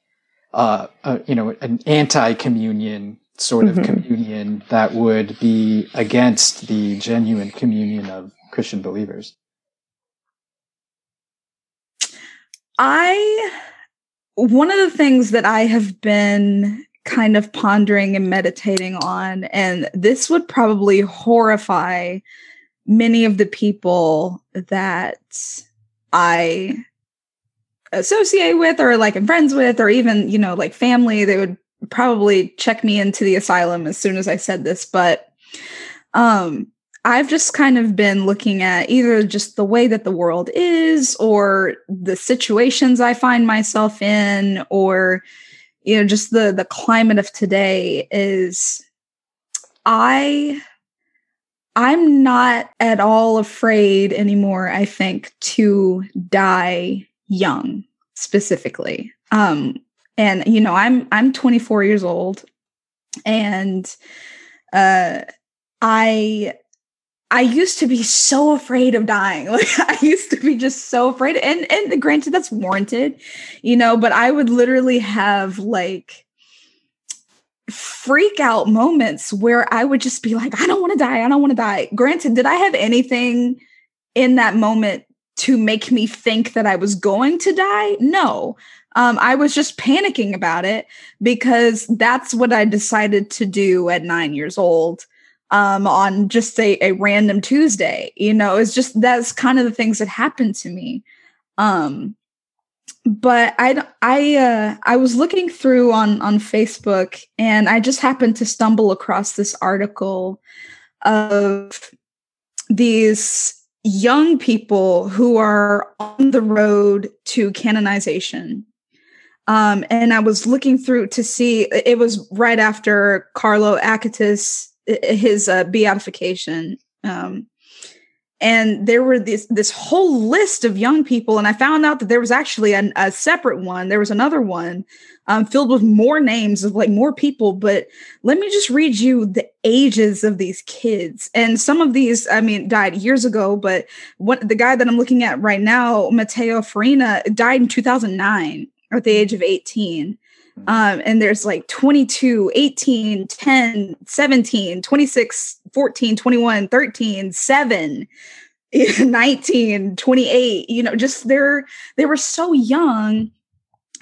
uh, uh, you know, an anti-communion sort of mm-hmm. communion that would be against the genuine communion of Christian believers. I one of the things that I have been kind of pondering and meditating on, and this would probably horrify many of the people that I associate with or like I'm friends with, or even, you know, like family, they would probably check me into the asylum as soon as I said this. But um I've just kind of been looking at either just the way that the world is or the situations I find myself in or you know just the the climate of today is I I'm not at all afraid anymore, I think, to die young specifically. Um, and you know, I'm I'm 24 years old and uh I I used to be so afraid of dying. (laughs) Like I used to be just so afraid. And and granted that's warranted, you know, but I would literally have like freak out moments where I would just be like, I don't want to die. I don't want to die. Granted, did I have anything in that moment to make me think that I was going to die? No. Um, I was just panicking about it because that's what I decided to do at nine years old um, on just a, a random Tuesday. You know, it's just that's kind of the things that happened to me. Um, but I I uh, I was looking through on on Facebook and I just happened to stumble across this article of these young people who are on the road to canonization. Um, and I was looking through to see it was right after Carlo Acutis his uh, beatification. Um, and there were this this whole list of young people and i found out that there was actually an, a separate one. There was another one um, filled with more names of like more people but let me just read you the ages of these kids. And some of these i mean died years ago but what the guy that i'm looking at right now matteo farina died in 2009 at the age of 18 um, and there's like 22 18 10 17 26 14 21 13 7 (laughs) 19 28 you know just they're they were so young.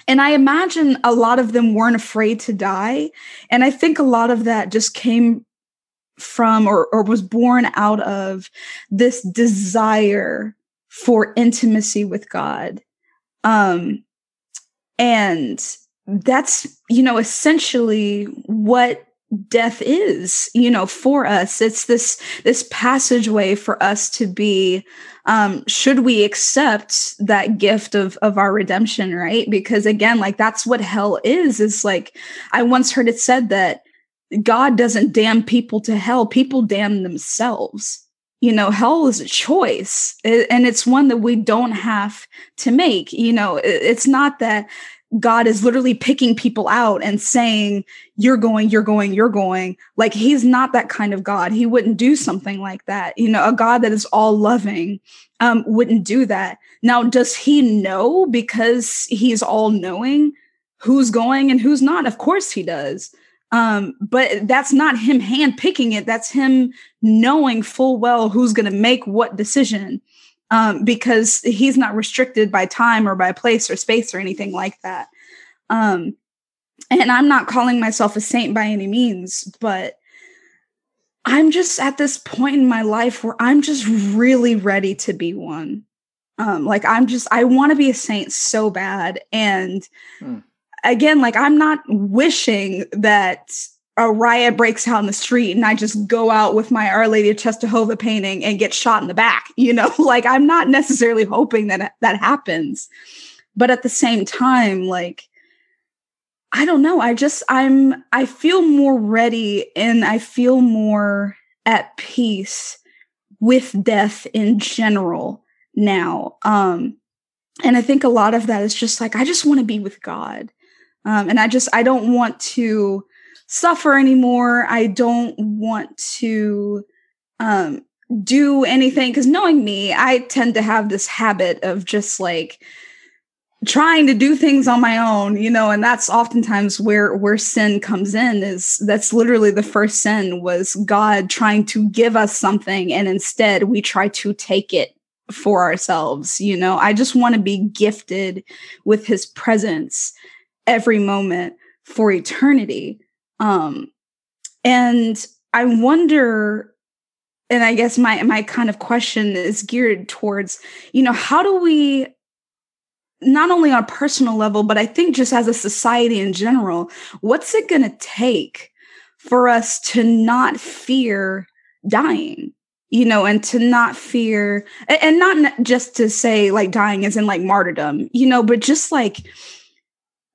And i imagine a lot of them weren't afraid to die. And i think a lot of that just came from or, or was born out of this desire for intimacy with god. Um and that's you know essentially what death is you know for us. It's this this passageway for us to be um should we accept that gift of of our redemption right? Because again like that's what hell is is like i once heard it said that god doesn't damn people to hell people damn themselves. You know hell is a choice and it's one that we don't have to make you know? It's not that God is literally picking people out and saying, You're going, you're going, you're going. Like, he's not that kind of God. He wouldn't do something like that. You know, a God that is all loving um, wouldn't do that. Now, does he know because he's all knowing who's going and who's not? Of course he does. Um, but that's not him hand picking it. That's him knowing full well who's going to make what decision um, because he's not restricted by time or by place or space or anything like that. Um, and I'm not calling myself a saint by any means, but I'm just at this point in my life where I'm just really ready to be one. Um, like I'm just I want to be a saint so bad, and hmm. again, like I'm not wishing that a riot breaks out in the street and I just go out with my Our Lady of Czestochowa painting and get shot in the back, (laughs) you know, like I'm not necessarily hoping that that happens. But at the same time, like, I don't know. I just, I'm, I feel more ready and I feel more at peace with death in general now. Um, and I think a lot of that is just like, I just want to be with God. Um, and I just, I don't want to, suffer anymore. I don't want to um, do anything because knowing me, I tend to have this habit of just like trying to do things on my own, you know, and that's oftentimes where where sin comes in is that's literally the first sin was God trying to give us something and instead we try to take it for ourselves, you know. I just want to be gifted with his presence every moment for eternity. Um, and I wonder, and I guess my my kind of question is geared towards, you know, how do we not only on a personal level, but I think just as a society in general, what's it going to take for us to not fear dying? You know, and to not fear, and not just to say like dying is in like martyrdom, you know, but just like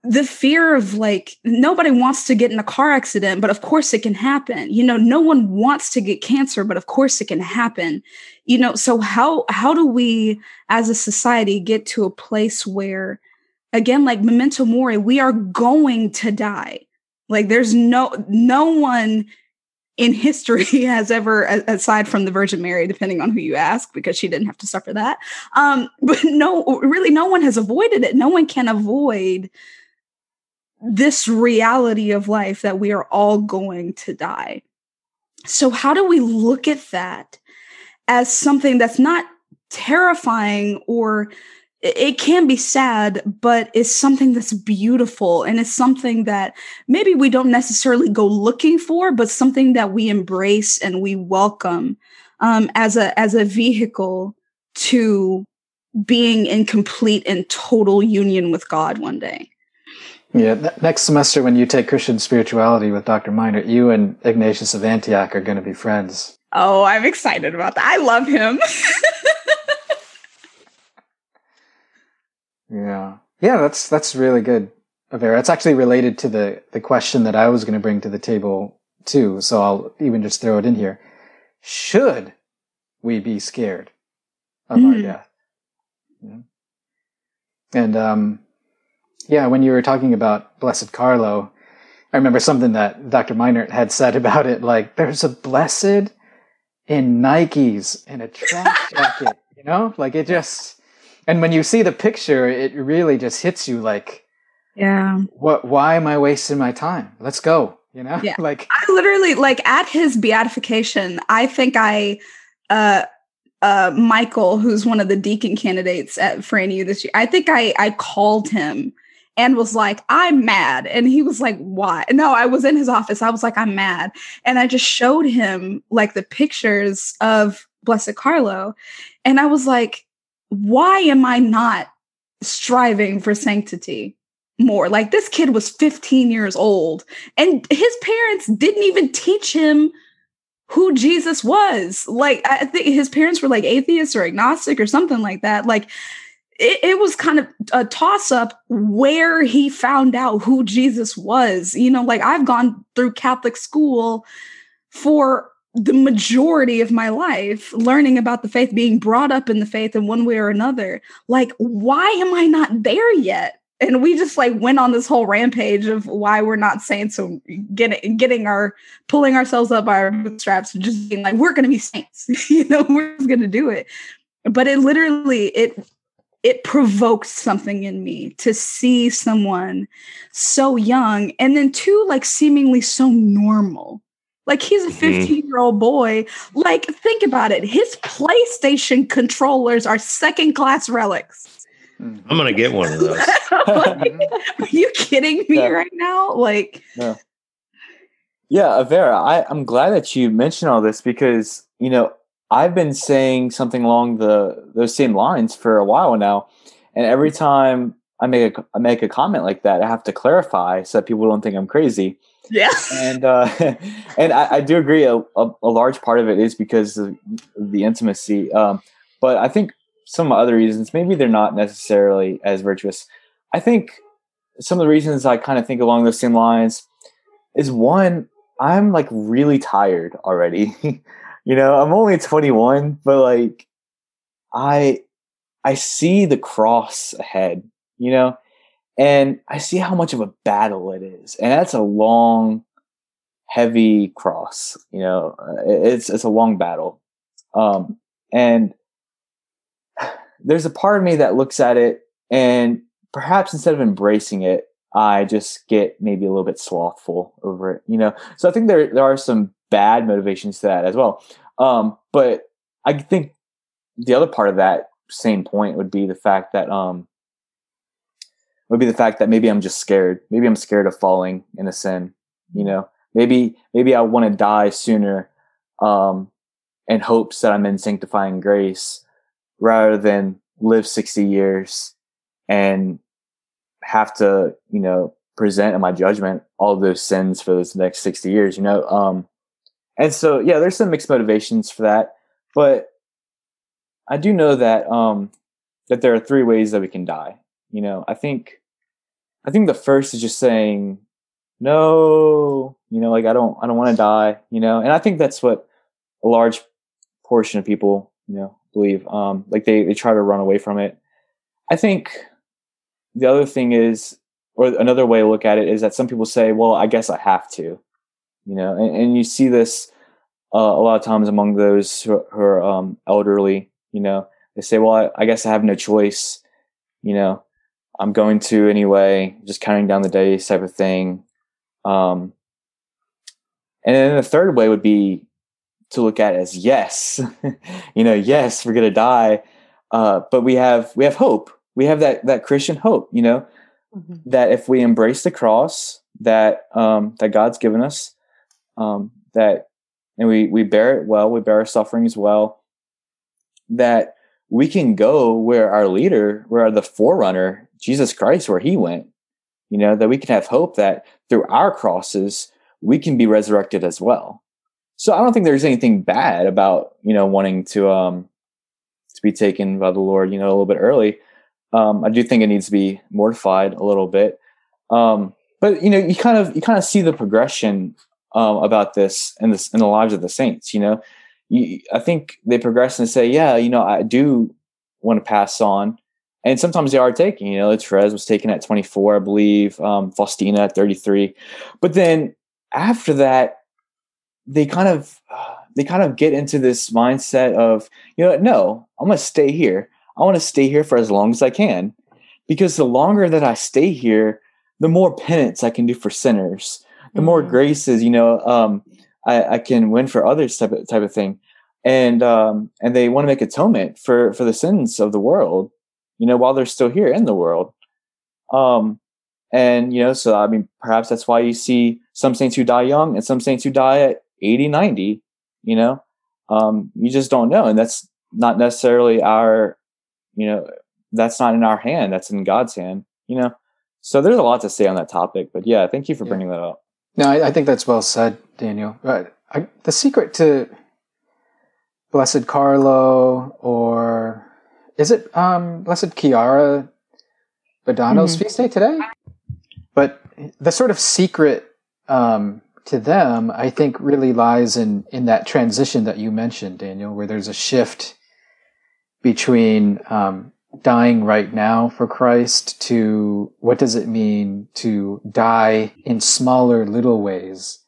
the fear of like nobody wants to get in a car accident but of course it can happen. You know no one wants to get cancer but of course it can happen. You know so how how do we as a society get to a place where again like memento mori we are going to die? Like there's no no one in history (laughs) has ever aside from the virgin mary depending on who you ask because she didn't have to suffer that um (laughs) but no really no one has avoided it. No one can avoid this reality of life that we are all going to die. So, how do we look at that as something that's not terrifying or it can be sad, but it's something that's beautiful and it's something that maybe we don't necessarily go looking for, but something that we embrace and we welcome um, as a as a vehicle to being in complete and total union with God one day. Yeah, next semester when you take Christian spirituality with Dr. Meinert, you and Ignatius of Antioch are going to be friends. Oh, I'm excited about that. I love him. (laughs) yeah. Yeah, that's that's really good, Avera. It's actually related to the the question that I was going to bring to the table too, so I'll even just throw it in here. Should we be scared of mm. our death? Yeah. And um yeah, when you were talking about Blessed Carlo, I remember something that Dr. Meinert had said about it. Like, there's a blessed in Nikes and a track (laughs) jacket, you know? Like, it just, and when you see the picture, it really just hits you like, yeah. What, why am I wasting my time? Let's go, you know? Yeah. (laughs) like, I literally, like, at his beatification, I think I, uh, uh, Michael, who's one of the deacon candidates at for NU this year, I think I I called him and was like, I'm mad. And he was like, Why? No, I was in his office. I was like, I'm mad. And I just showed him like the pictures of Blessed Carlo. And I was like, Why am I not striving for sanctity? More like this kid was 15 years old, and his parents didn't even teach him who Jesus was. Like, I think his parents were like atheists or agnostic or something like that. Like, it, it, was kind of a toss up where he found out who Jesus was. You know, like I've gone through Catholic school for the majority of my life, learning about the faith, being brought up in the faith in one way or another. Like, why am I not there yet? And we just like went on this whole rampage of why we're not saints. So getting getting our pulling ourselves up by our bootstraps, just being like, we're gonna be saints. (laughs) you know, we're just gonna do it. But it literally it it provoked something in me to see someone so young and then two like seemingly so normal. Like he's a mm-hmm. 15 year old boy. Like think about it. His playstation controllers are second class relics. I'm gonna get one of those. (laughs) Like, are you kidding me yeah. right now? Like yeah. Yeah Vera, I, i'm glad that you mentioned all this because you know I've been saying something along the those same lines for a while now, and every time I make a I make a comment like that, I have to clarify so that people don't think I'm crazy. Yeah, and uh, (laughs) and I, I, do agree. A, a, a, large part of it is because of the intimacy, um, but I think some other reasons maybe they're not necessarily as virtuous. I think some of the reasons I kind of think along those same lines is one, I'm like really tired already. (laughs) you know, I'm only 21, but like I I see the cross ahead, you know, and I see how much of a battle it is. And that's a long heavy cross, you know. Uh, it's it's a long battle. Um and (sighs) there's a part of me that looks at it and perhaps instead of embracing it, I just get maybe a little bit slothful over it, you know. So I think there there are some bad motivations to that as well. Um, but I think the other part of that same point would be the fact that um, would be the fact that maybe I'm just scared. Maybe I'm scared of falling in a sin. You know, maybe maybe I want to die sooner, um, in hopes that I'm in sanctifying grace, rather than live sixty years and have to, you know, present in my judgment all those sins for those next 60 years, you know? Um, and so, yeah, there's some mixed motivations for that, but I do know that, um, that there are three ways that we can die. You know, I think, I think the first is just saying no, you know, like I don't I don't want to die, you know. And I think that's what a large portion of people, you know, believe. Um like they they try to run away from it. I think the other thing is or another way to look at it is that some people say, well, I guess I have to, you know, and, and you see this uh, a lot of times among those who, who are um, elderly, you know, they say, well, I, I, guess I have no choice, you know, I'm going to anyway, just counting down the days type of thing. Um, and then the third way would be to look at as yes, (laughs) you know, yes, we're going to die. Uh, but we have, we have hope. We have that, that Christian hope, you know, mm-hmm. that if we embrace the cross that um, that God's given us, um, that and we we bear it well, we bear our sufferings well, that we can go where our leader, where the forerunner, Jesus Christ, where he went. You know that we can have hope that through our crosses we can be resurrected as well. So I don't think there's anything bad about you know wanting to um to be taken by the Lord, you know, a little bit early. Um, I do think it needs to be mortified a little bit. Um, but you know, you kind of you kind of see the progression um, about this in this in the lives of the saints. You know, you, I think they progress and say, yeah, you know, I do want to pass on, and sometimes they are taking. You know, Therese was taken at 24, I believe. Um, Faustina at 33, but then after that, they kind of (sighs) they kind of get into this mindset of, you know, no, I'm going to stay here. I want to stay here for as long as I can because the longer that I stay here, the more penance I can do for sinners, the mm-hmm. more graces, you know, um, I, I, can win for others type of, type of thing. And, um, and they want to make atonement for, for the sins of the world, you know, while they're still here in the world. Um, and, you know, so, I mean, perhaps that's why you see some saints who die young and some saints who die at 80, 90, you know, um, you just don't know. And that's not necessarily our you know that's not in our hand that's in god's hand you know so there's a lot to say on that topic but yeah thank you for yeah. bringing that up no I, I, think that's well said daniel But I, the secret to blessed carlo or is it um blessed chiara badano's mm-hmm. feast day today but the sort of secret um to them i think really lies in in that transition that you mentioned daniel where there's a shift between um, dying right now for Christ to what does it mean to die in smaller little ways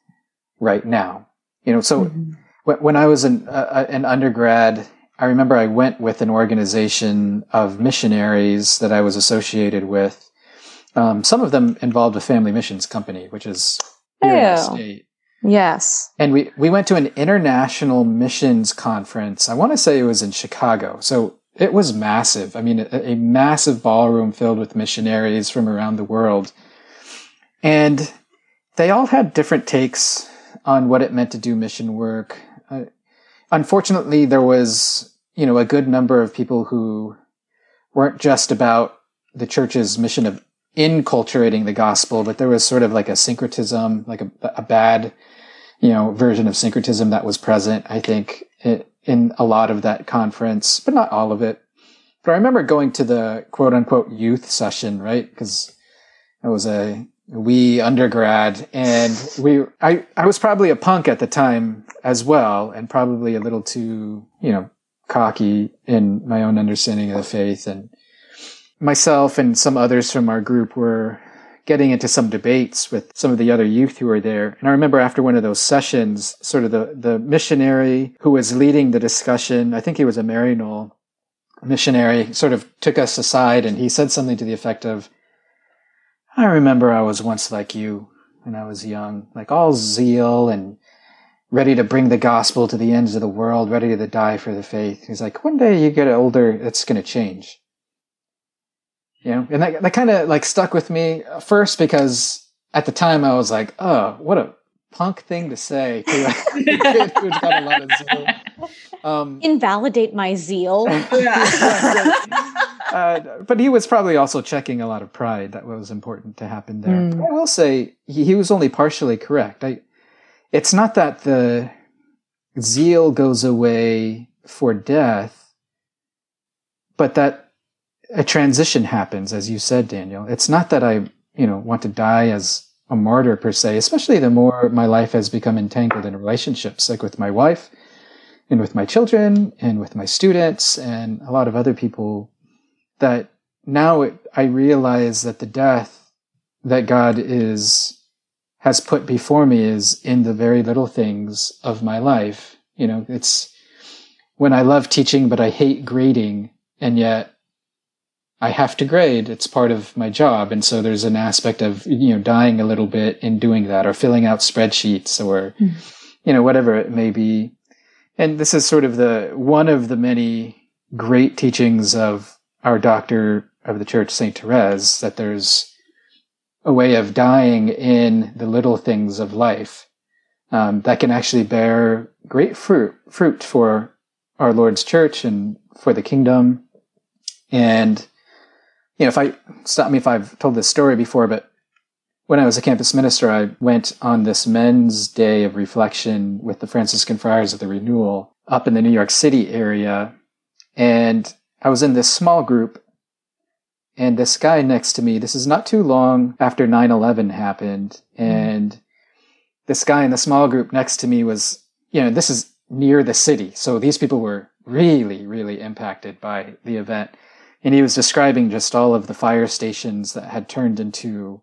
right now? You know, so mm-hmm. when, I was an, uh, an undergrad, I remember I went with an organization of missionaries that I was associated with. Um, some of them involved a family missions company, which is here in the state. Yes. And we, we went to an international missions conference. I want to say it was in Chicago. So it was massive. I mean, a, a massive ballroom filled with missionaries from around the world. And they all had different takes on what it meant to do mission work. Uh, unfortunately, there was, you know, a good number of people who weren't just about the church's mission of inculturating the gospel, but there was sort of like a syncretism, like a, a bad you know, version of syncretism that was present, I think, in a lot of that conference, but not all of it. But I remember going to the quote unquote youth session, right? Because I was a wee undergrad and we, I, I was probably a punk at the time as well and probably a little too, you know, cocky in my own understanding of the faith and myself and some others from our group were getting into some debates with some of the other youth who were there. And I remember after one of those sessions, sort of the, the missionary who was leading the discussion, I think he was a Maryknoll missionary, sort of took us aside and he said something to the effect of, I remember I was once like you when I was young, like all zeal and ready to bring the gospel to the ends of the world, ready to die for the faith. He's like, one day you get older, it's going to change you know, and that, that kind of like stuck with me first because at the time I was like, oh, what a punk thing to say to a kid who's got a lot of zeal. Um, Invalidate my zeal. (laughs) (laughs) (laughs) uh, but he was probably also checking a lot of pride that was important to happen there. Mm. I will say he, he was only partially correct. I, it's not that the zeal goes away for death, but that a transition happens, as you said, Daniel. It's not that I you know, want to die as a martyr per se, especially the more my life has become entangled in relationships, like with my wife and with my children and with my students and a lot of other people that now it, I realize that the death that God is has put before me is in the very little things of my life. You know, it's when I love teaching, but I hate grading, and yet I have to grade. It's part of my job. And so there's an aspect of, you know, dying a little bit in doing that or filling out spreadsheets or, mm. you know, whatever it may be. And this is sort of the one of the many great teachings of our doctor of the church, St. Therese, that there's a way of dying in the little things of life um, that can actually bear great fruit, fruit for our Lord's church and for the kingdom. And, you know, if I stop me if I've told this story before, but when I was a campus minister, I went on this men's day of reflection with the Franciscan Friars of the Renewal up in the New York City area. And I was in this small group and this guy next to me, this is not too long after 9 11 happened. Hmm. And this guy in the small group next to me was, you know, this is near the city. So these people were really, really impacted by the event. And he was describing just all of the fire stations that had turned into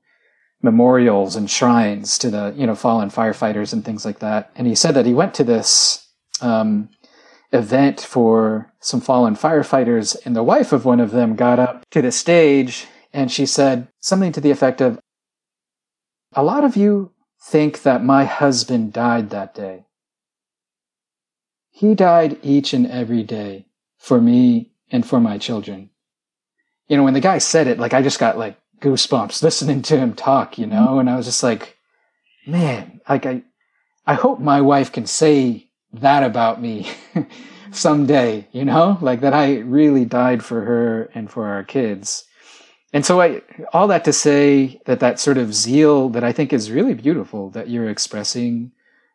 memorials and shrines to the, you know, fallen firefighters and things like that. And he said that he went to this, um, event for some fallen firefighters, and the wife of one of them got up to the stage and she said something to the effect of, A lot of you think that my husband died that day. He died each and every day for me and for my children. You know, when the guy said it, like I just got like goosebumps listening to him talk, you know, and I was just like, man, like I, I hope my wife can say that about me (laughs) someday, you know, like that I really died for her and for our kids. And so I, all that to say that that sort of zeal that I think is really beautiful that you're expressing,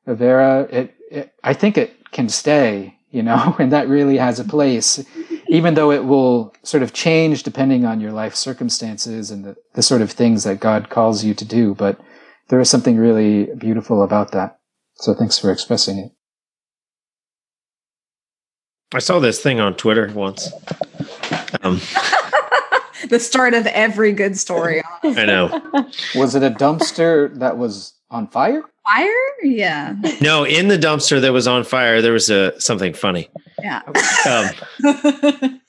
Vera, it, it I think it can stay, you know, (laughs) and that really has a place, even though it will sort of change depending on your life circumstances and the, the sort of things that God calls you to do. But there is something really beautiful about that. So thanks for expressing it. I saw this thing on Twitter once. Um, (laughs) the start of every good story. (laughs) I know. Was it a dumpster that was on fire? Fire? Yeah. No, in the dumpster that was on fire, there was a something funny. Yeah. Um, (laughs)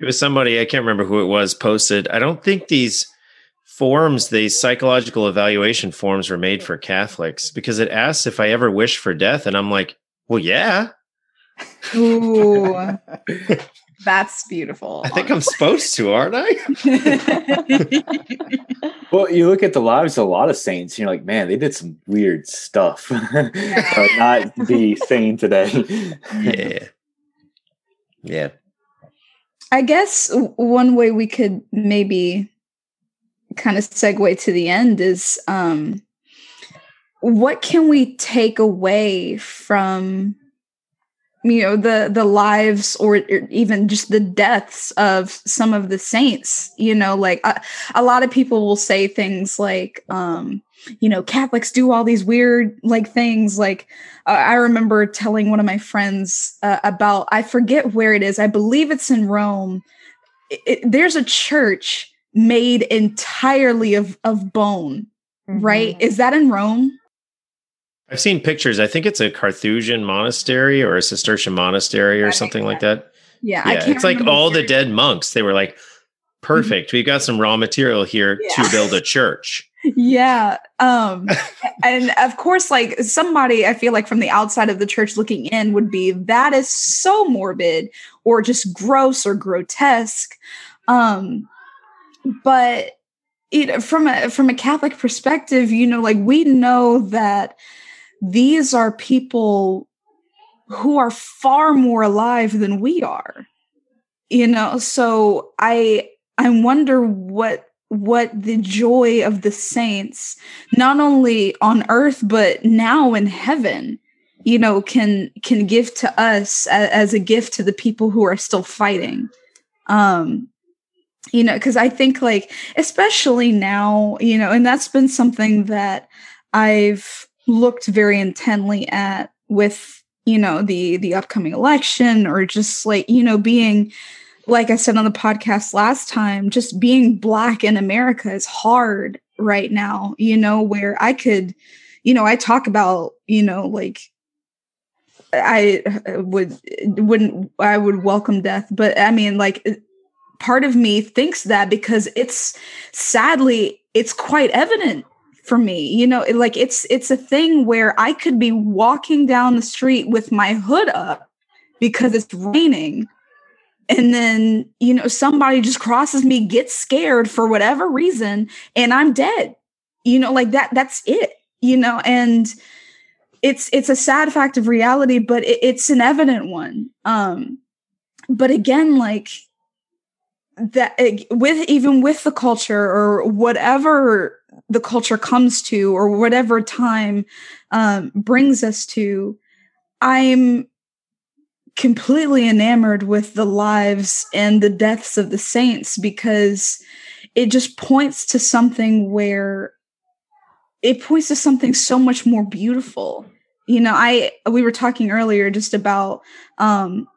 it was somebody I can't remember who it was posted. I don't think these forms, these psychological evaluation forms, were made for Catholics because it asks if I ever wish for death, and I'm like, well, yeah. Ooh, (laughs) that's beautiful. I think I'm supposed to, aren't I? (laughs) (laughs) well, you look at the lives of a lot of saints, and you're like, man, they did some weird stuff. (laughs) not be sane today. yeah. Yeah. I guess one way we could maybe kind of segue to the end is um, what can we take away from you know the the lives or, even just the deaths of some of the saints you know like a, a lot of people will say things like um you know catholics do all these weird like things. Like uh, i remember telling one of my friends uh, about i forget where it is i believe it's in rome. It, it, there's a church made entirely of of bone mm-hmm. right is that in rome I've seen pictures. I think it's a Carthusian monastery or a Cistercian monastery or something like that. Yeah, yeah. It's like all the dead monks. They were like, perfect. Mm-hmm. We've got some raw material here yeah. to build a church. yeah. Um, (laughs) and of course, like somebody I feel like from the outside of the church looking in would be that is so morbid or just gross or grotesque. Um, but it, from a from a Catholic perspective, you know, like we know that these are people who are far more alive than we are you know? So i i wonder what what the joy of the saints not only on earth but now in heaven you know can can give to us as, as a gift to the people who are still fighting. Um you know because i think like especially now you know and that's been something that i've looked very intently at with you know the the upcoming election or just like you know being like i said on the podcast last time just being black in america is hard right now you know where i could you know i talk about you know like i uh, would wouldn't i would welcome death but i mean like uh, part of me thinks that because it's sadly it's quite evident for me you know like it's it's a thing where i could be walking down the street with my hood up because it's raining. And then you know somebody just crosses me gets scared for whatever reason and i'm dead. You know like that that's it you know and it's it's a sad fact of reality but it, it's an evident one. Um but again like that with even with the culture or whatever the culture comes to or whatever time um, brings us to i'm completely enamored with the lives and the deaths of the saints because it just points to something where it points to something so much more beautiful you know i we were talking earlier just about um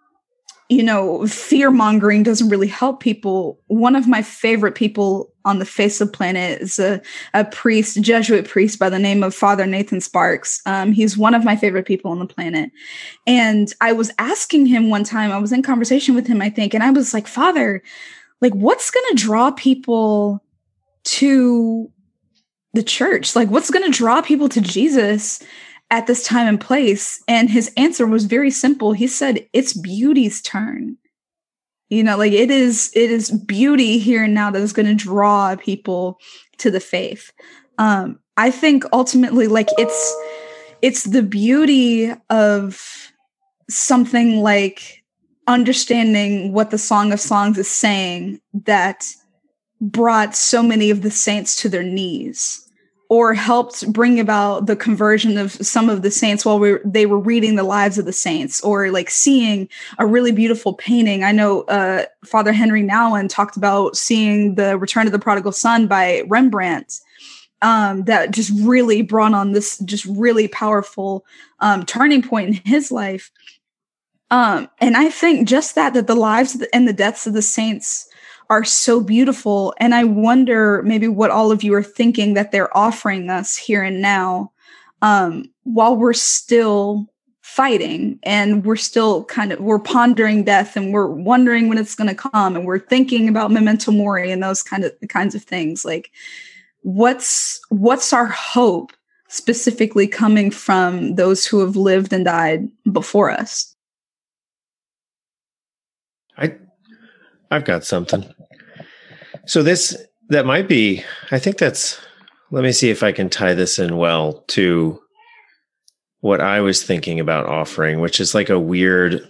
you know, fear mongering doesn't really help people. One of my favorite people on the face of planet is a, a priest, Jesuit priest by the name of Father Nathan Sparks. Um, he's one of my favorite people on the planet. And I was asking him one time, I was in conversation with him, I think, and I was like, Father, like, what's going to draw people to the church? Like, what's going to draw people to Jesus? at this time and place. And his answer was very simple. He said, It's beauty's turn. You know, like it is, it is beauty here and now that is going to draw people to the faith. Um, I think ultimately, like it's it's the beauty of something like understanding what the Song of Songs is saying that brought so many of the saints to their knees or helped bring about the conversion of some of the saints while we, they were reading the lives of the saints or like seeing a really beautiful painting. I know uh, Father Henri Nouwen talked about seeing the Return of the Prodigal Son by Rembrandt. Um, that just really brought on this just really powerful um, turning point in his life. Um, and I think just that that the lives and the deaths of the saints are so beautiful. And I wonder maybe what all of you are thinking that they're offering us here and now um, while we're still fighting and we're still kind of we're pondering death and we're wondering when it's going to come and we're thinking about memento mori and those kind of kinds of things. Like what's what's our hope specifically coming from those who have lived and died before us? I i've got something so this that might be I think that's let me see if I can tie this in well to what I was thinking about offering, which is like a weird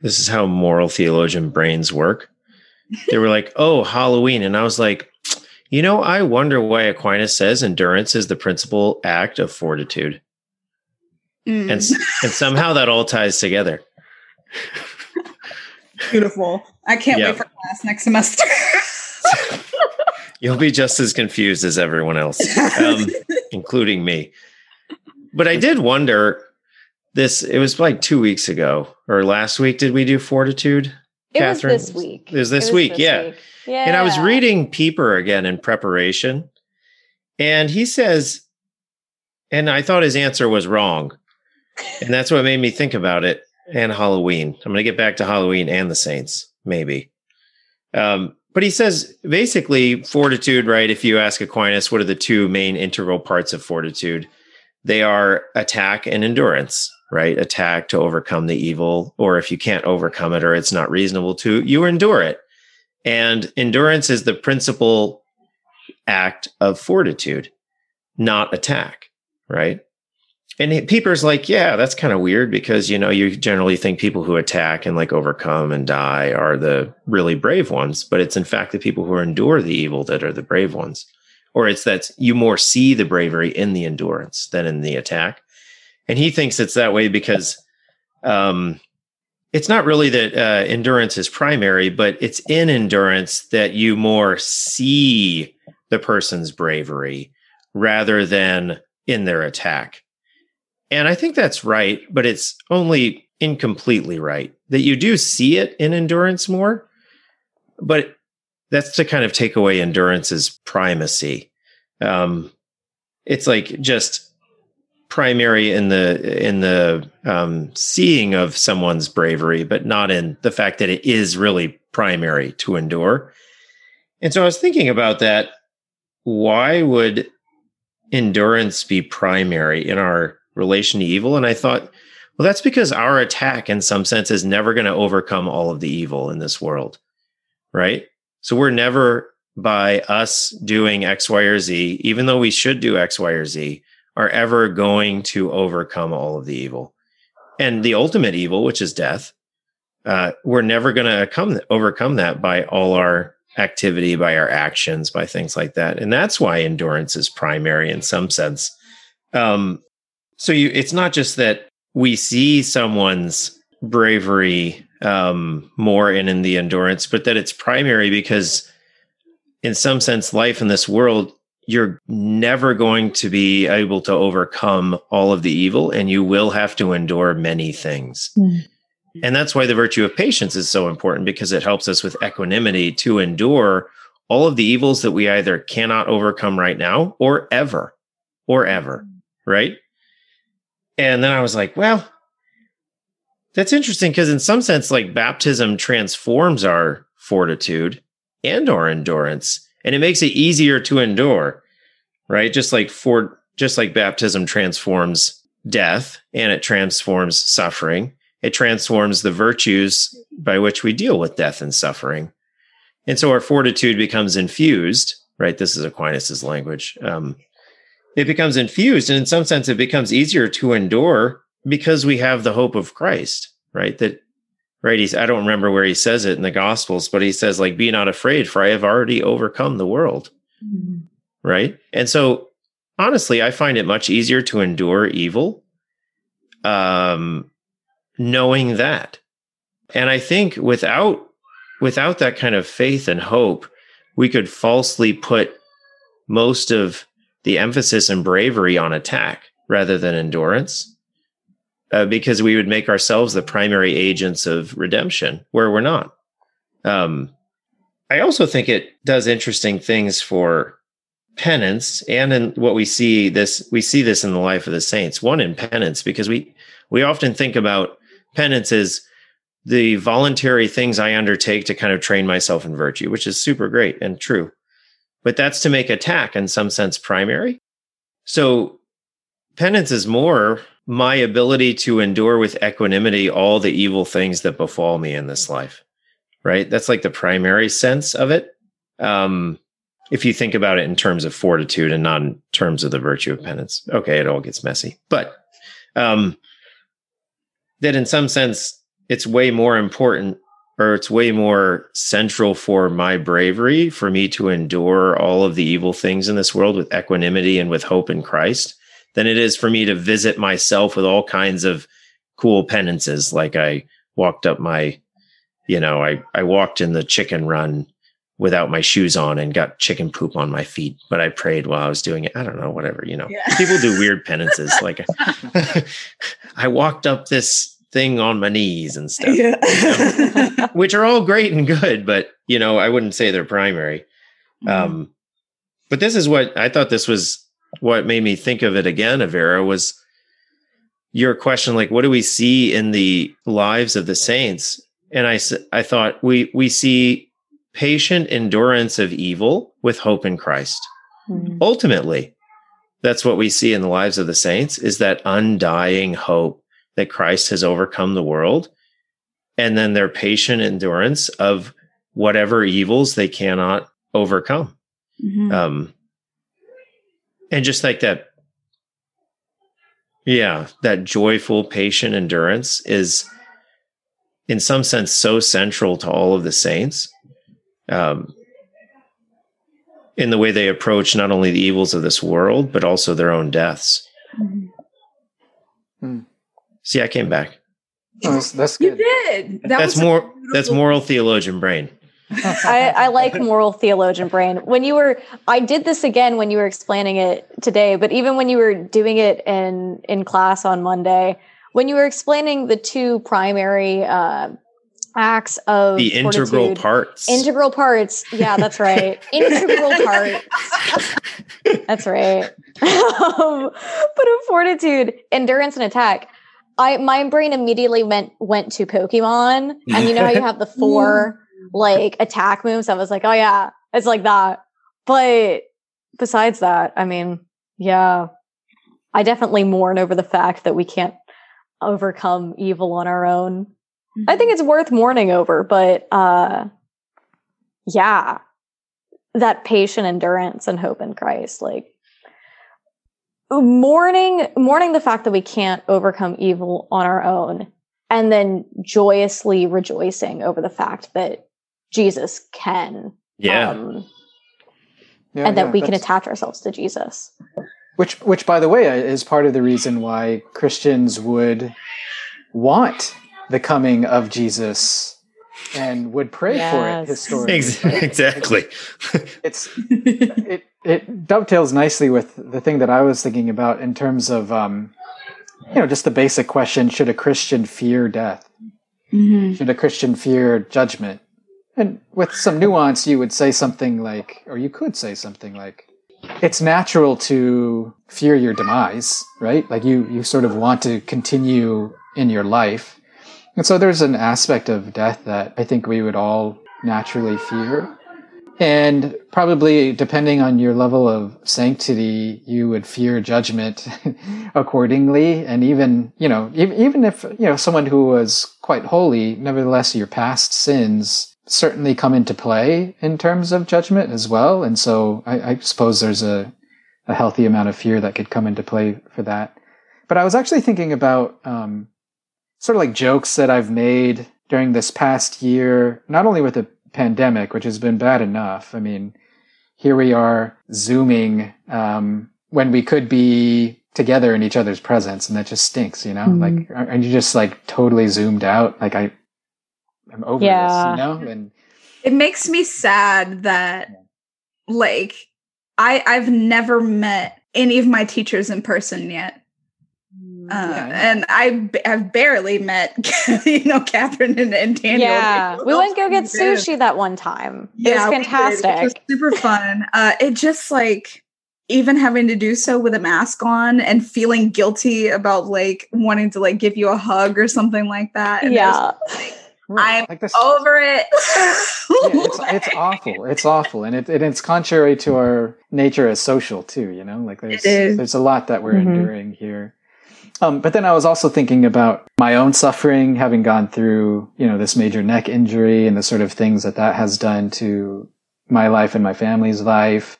this is how moral theologian brains work. They were like, "Oh, Halloween." And I was like, "You know, I wonder why Aquinas says endurance is the principal act of fortitude." Mm. And and somehow that all ties together. Beautiful. I can't yep. wait for class next semester. (laughs) (laughs) You'll be just as confused as everyone else, um, (laughs) including me. But I did wonder this, it was like two weeks ago or last week. Did we do Fortitude? It Catherine? was this week. It was this it was week. This yeah. Week. Yeah. And I was reading Pieper again in preparation. And he says, and I thought his answer was wrong. And that's what made me think about it and Halloween. I'm going to get back to Halloween and the Saints, maybe. Um, but he says basically fortitude, right? If you ask Aquinas, what are the two main integral parts of fortitude? They are attack and endurance, right? Attack to overcome the evil, or if you can't overcome it or it's not reasonable to, you endure it. And endurance is the principal act of fortitude, not attack, right? And Pieper's like, yeah, that's kind of weird because, you know, you generally think people who attack and like overcome and die are the really brave ones, but it's in fact the people who endure the evil that are the brave ones. Or it's that you more see the bravery in the endurance than in the attack. And he thinks it's that way because um, it's not really that uh, endurance is primary, but it's in endurance that you more see the person's bravery rather than in their attack. And I think that's right, but it's only incompletely right that you do see it in endurance more, but that's to kind of take away endurance's primacy. Um, it's like just primary in the in the um, seeing of someone's bravery, but not in the fact that it is really primary to endure. And so I was thinking about that. Why would endurance be primary in our relation to evil? And I thought, well, that's because our attack, in some sense, is never going to overcome all of the evil in this world, right? So we're never by us doing X, Y, or Z, even though we should do X, Y, or Z, are ever going to overcome all of the evil. And the ultimate evil, which is death, uh, we're never going to come overcome that by all our activity, by our actions, by things like that. And that's why endurance is primary in some sense. Um, so you, it's not just that we see someone's bravery um, more in, in the endurance, but that it's primary because, in some sense, life in this world you're never going to be able to overcome all of the evil and you will have to endure many things. Mm. And that's why the virtue of patience is so important because it helps us with equanimity to endure all of the evils that we either cannot overcome right now or ever, or ever. Right. And then I was like, well, that's interesting because, in some sense, like baptism transforms our fortitude and our endurance and it makes it easier to endure, right? Just like for just like baptism transforms death and it transforms suffering, it transforms the virtues by which we deal with death and suffering. And so our fortitude becomes infused, right? This is Aquinas's language. Um, it becomes infused, and in some sense, it becomes easier to endure because we have the hope of Christ, right? That right he's i don't remember where he says it in the gospels but he says like be not afraid for i have already overcome the world mm-hmm. right and so honestly i find it much easier to endure evil um knowing that and i think without without that kind of faith and hope we could falsely put most of the emphasis and bravery on attack rather than endurance uh, because we would make ourselves the primary agents of redemption where we're not. Um, I also think it does interesting things for penance and in what we see this we see this in the life of the saints one in penance because we we often think about penance as the voluntary things i undertake to kind of train myself in virtue which is super great and true but that's to make attack in some sense primary. So penance is more my ability to endure with equanimity all the evil things that befall me in this life right? That's like the primary sense of it. Um if you think about it in terms of fortitude and not in terms of the virtue of penance okay it all gets messy. But um that in some sense it's way more important or it's way more central for my bravery for me to endure all of the evil things in this world with equanimity and with hope in Christ than it is for me to visit myself with all kinds of cool penances. Like I walked up my, you know, I, I walked in the chicken run without my shoes on and got chicken poop on my feet, but I prayed while I was doing it. I don't know, whatever, you know, yeah. people do weird penances. like (laughs) (laughs) I walked up this thing on my knees and stuff, yeah. you know, (laughs) which are all great and good, but you know, I wouldn't say they're primary. Mm-hmm. Um, but this is what I thought this was what made me think of it again, Avera, was your question like, what do we see in the lives of the saints? And I, I thought we, we see patient endurance of evil with hope in Christ. Mm-hmm. Ultimately, that's what we see in the lives of the saints is that undying hope that Christ has overcome the world. And then their patient endurance of whatever evils they cannot overcome. Mm-hmm. Um, and just like that yeah that joyful patient endurance is in some sense so central to all of the saints um, in the way they approach not only the evils of this world but also their own deaths mm-hmm. See i came back Oh, that's, that's You good. did. That that's more. beautiful- That's moral theologian brain. I, I like moral theologian brain. When you were, I did this again when you were explaining it today, but even when you were doing it in in class on Monday, when you were explaining the two primary uh, acts of The integral parts. integral parts. Yeah, that's right. (laughs) integral parts. That's right. (laughs) um, but of fortitude, endurance, and attack. I my brain immediately went went to Pokemon, and you know how you have the (laughs) four like attack moves. I was like, oh yeah, it's like that. But besides that, I mean, yeah, I definitely mourn over the fact that we can't overcome evil on our own. I think it's worth mourning over, but uh yeah, that patient endurance and hope in Christ, like mourning mourning the fact that we can't overcome evil on our own and then joyously rejoicing over the fact that Jesus can yeah. um, Yeah, and that yeah, we can attach ourselves to Jesus. Which, which, by the way, is part of the reason why Christians would want the coming of Jesus and would pray for it historically. Ex- right? (laughs) exactly. It's it it dovetails nicely with the thing that I was thinking about in terms of um, you know just the basic question: Should a Christian fear death? Mhm. Should a Christian fear judgment? And with some nuance, you would say something like, or you could say something like, it's natural to fear your demise, right? Like you, you sort of want to continue in your life. And so there's an aspect of death that I think we would all naturally fear. And probably depending on your level of sanctity, you would fear judgment (laughs) accordingly. And even, you know, even, if, you know, someone who was quite holy, nevertheless, your past sins certainly come into play in terms of judgment as well. And so I, I suppose there's a, a healthy amount of fear that could come into play for that. But I was actually thinking about, um, sort of like jokes that I've made during this past year, not only with the pandemic, which has been bad enough. I mean, here we are zooming, um, when we could be together in each other's presence and that just stinks, you know, Mhm. like, aren't you just like totally zoomed out? Like I, I'm over Yeah. this, you know, and It makes me sad that like I I've never met any of my teachers in person yet. Uh, Yeah, I and I b- I've barely met (laughs) you know Catherine and, and Daniel. yeah, we went to go get Yeah. sushi that one time. Yeah, it was we did, which fantastic. was super fun. (laughs) Uh, it just like even having to do so with a mask on and feeling guilty about like wanting to like give you a hug or something like that. And yeah. I'm like this, over it. (laughs) yeah, it's, it's awful. It's awful, and it, and it's contrary to our nature as social too. You know, like there's there's a lot that we're Mhm. enduring here. Um, but then I was also thinking about my own suffering, having gone through you know this major neck injury and the sort of things that that has done to my life and my family's life.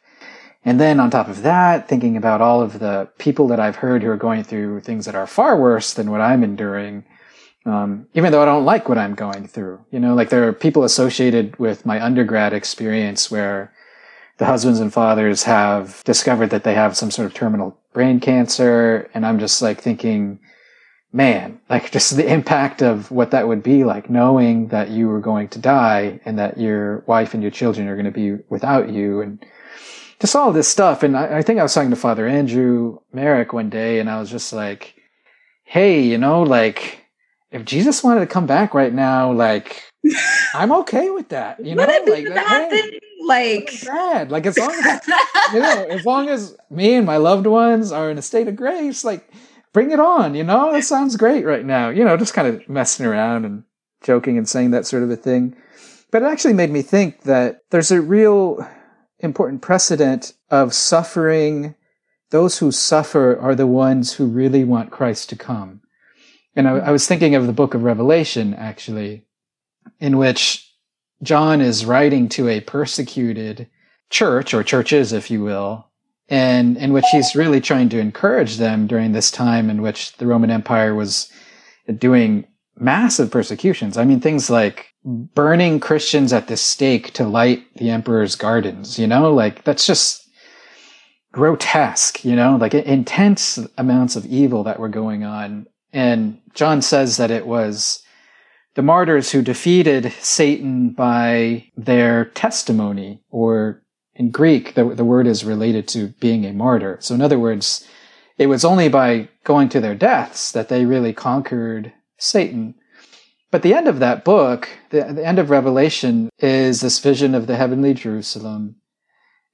And then on top of that, thinking about all of the people that I've heard who are going through things that are far worse than what I'm enduring um, even though I don't like what I'm going through. You know, like there are people associated with my undergrad experience where the husbands and fathers have discovered that they have some sort of terminal brain cancer. And I'm just like thinking, man, like (laughs) just the impact of what that would be like knowing that you were going to die and that your wife and your children are going to be without you and just all this stuff. And I, I think I was talking to Father Andrew Merrick one day and I was just like, hey, you know, like if Jesus wanted to come back right now, like I'm okay with that. You know, like bad uh, hey, then? Like bad. Like as long as you know, (laughs) as long as me and my loved ones are in a state of grace, like bring it on. You know, that sounds great right now. You know, just kind of messing around and joking and saying that sort of a thing. But it actually made me think that there's a real important precedent of suffering. Those who suffer are the ones who really want Christ to come. And I, I was thinking of the book of Revelation, actually, in which John is writing to a persecuted church or churches, if you will, and in which he's really trying to encourage them during this time in which the Roman Empire was doing massive persecutions. I mean, things like burning Christians at the stake to light the emperor's gardens, you know, like that's just grotesque, you know, like intense amounts of evil that were going on. And John says that it was the martyrs who defeated Satan by their testimony, or in Greek, the, the word is related to being a martyr. So, in other words, it was only by going to their deaths that they really conquered Satan. But the end of that book, the, the end of Revelation, is this vision of the heavenly Jerusalem.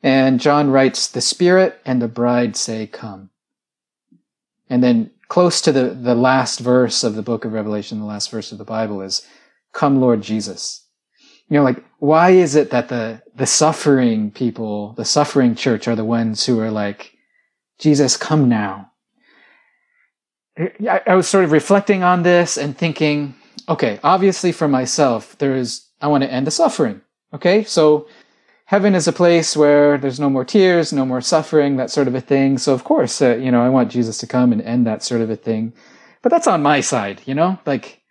And John writes, The Spirit and the bride say, Come. And then close to the, the last verse of the book of Revelation, the last verse of the Bible is, Come, Lord Jesus. You know, like, why is it that the, the suffering people, the suffering church are the ones who are like, Jesus, come now? I, I was sort of reflecting on this and thinking, okay, obviously for myself, there is, I want to end the suffering. Okay. So heaven is a place where there's no more tears, no more suffering, that sort of a thing. So of course, uh, you know, I want Jesus to come and end that sort of a thing. But that's on my side, you know, like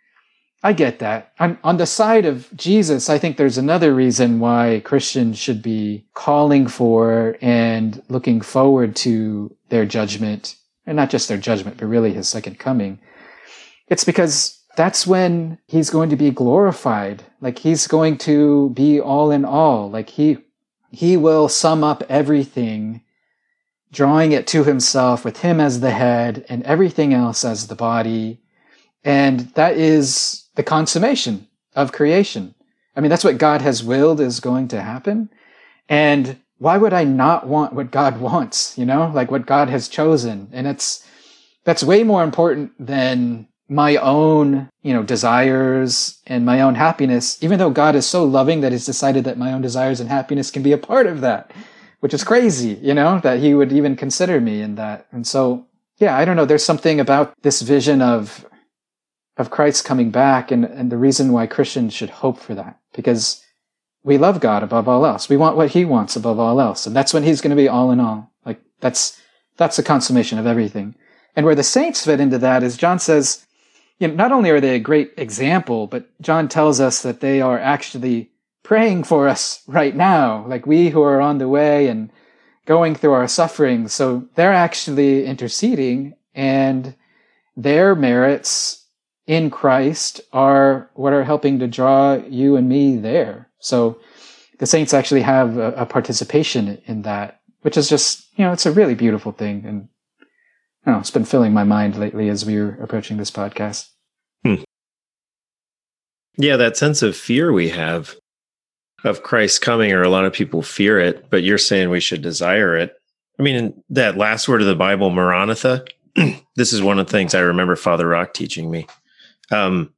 I get that. On, on the side of Jesus, I think there's another reason why Christians should be calling for and looking forward to their judgment, and not just their judgment, but really his second coming. It's because that's when he's going to be glorified. Like he's going to be all in all. Like he, he will sum up everything, drawing it to himself with him as the head and everything else as the body. And that is the consummation of creation. I mean, that's what God has willed is going to happen. And why would I not want what God (laughs) wants? You know, like what God has chosen. And it's, that's way more important than my own, you know, desires and my own happiness, even though God is so loving that he's decided that my own desires and happiness can be a part of that, which is crazy, you know, that he would even consider me in that. And so, yeah, I don't know. There's something about this vision of, of Christ coming back and, and the reason why Christians should hope for that, because we love God above all else. We want what he wants above all else. And that's when he's going to be all in all. Like that's, that's the consummation of everything. And where the saints fit into that is John says, you know, not only are they a great example, but John tells us that they are actually praying for us right now, like we who are on the way and going through our suffering. So they're actually interceding and their merits in Christ are what are helping to draw you and me there. So the saints actually have a, a participation in that, which is just, you know, it's a really beautiful thing. And know, it's been filling my mind lately as we were approaching this podcast. Hmm. Yeah, that sense of fear we have of Christ coming, or a lot of people fear it, but you're saying we should desire it. I mean, that last word of the Bible, Maranatha, (clears throat) this is one of the things I remember Father Rock teaching me. Um,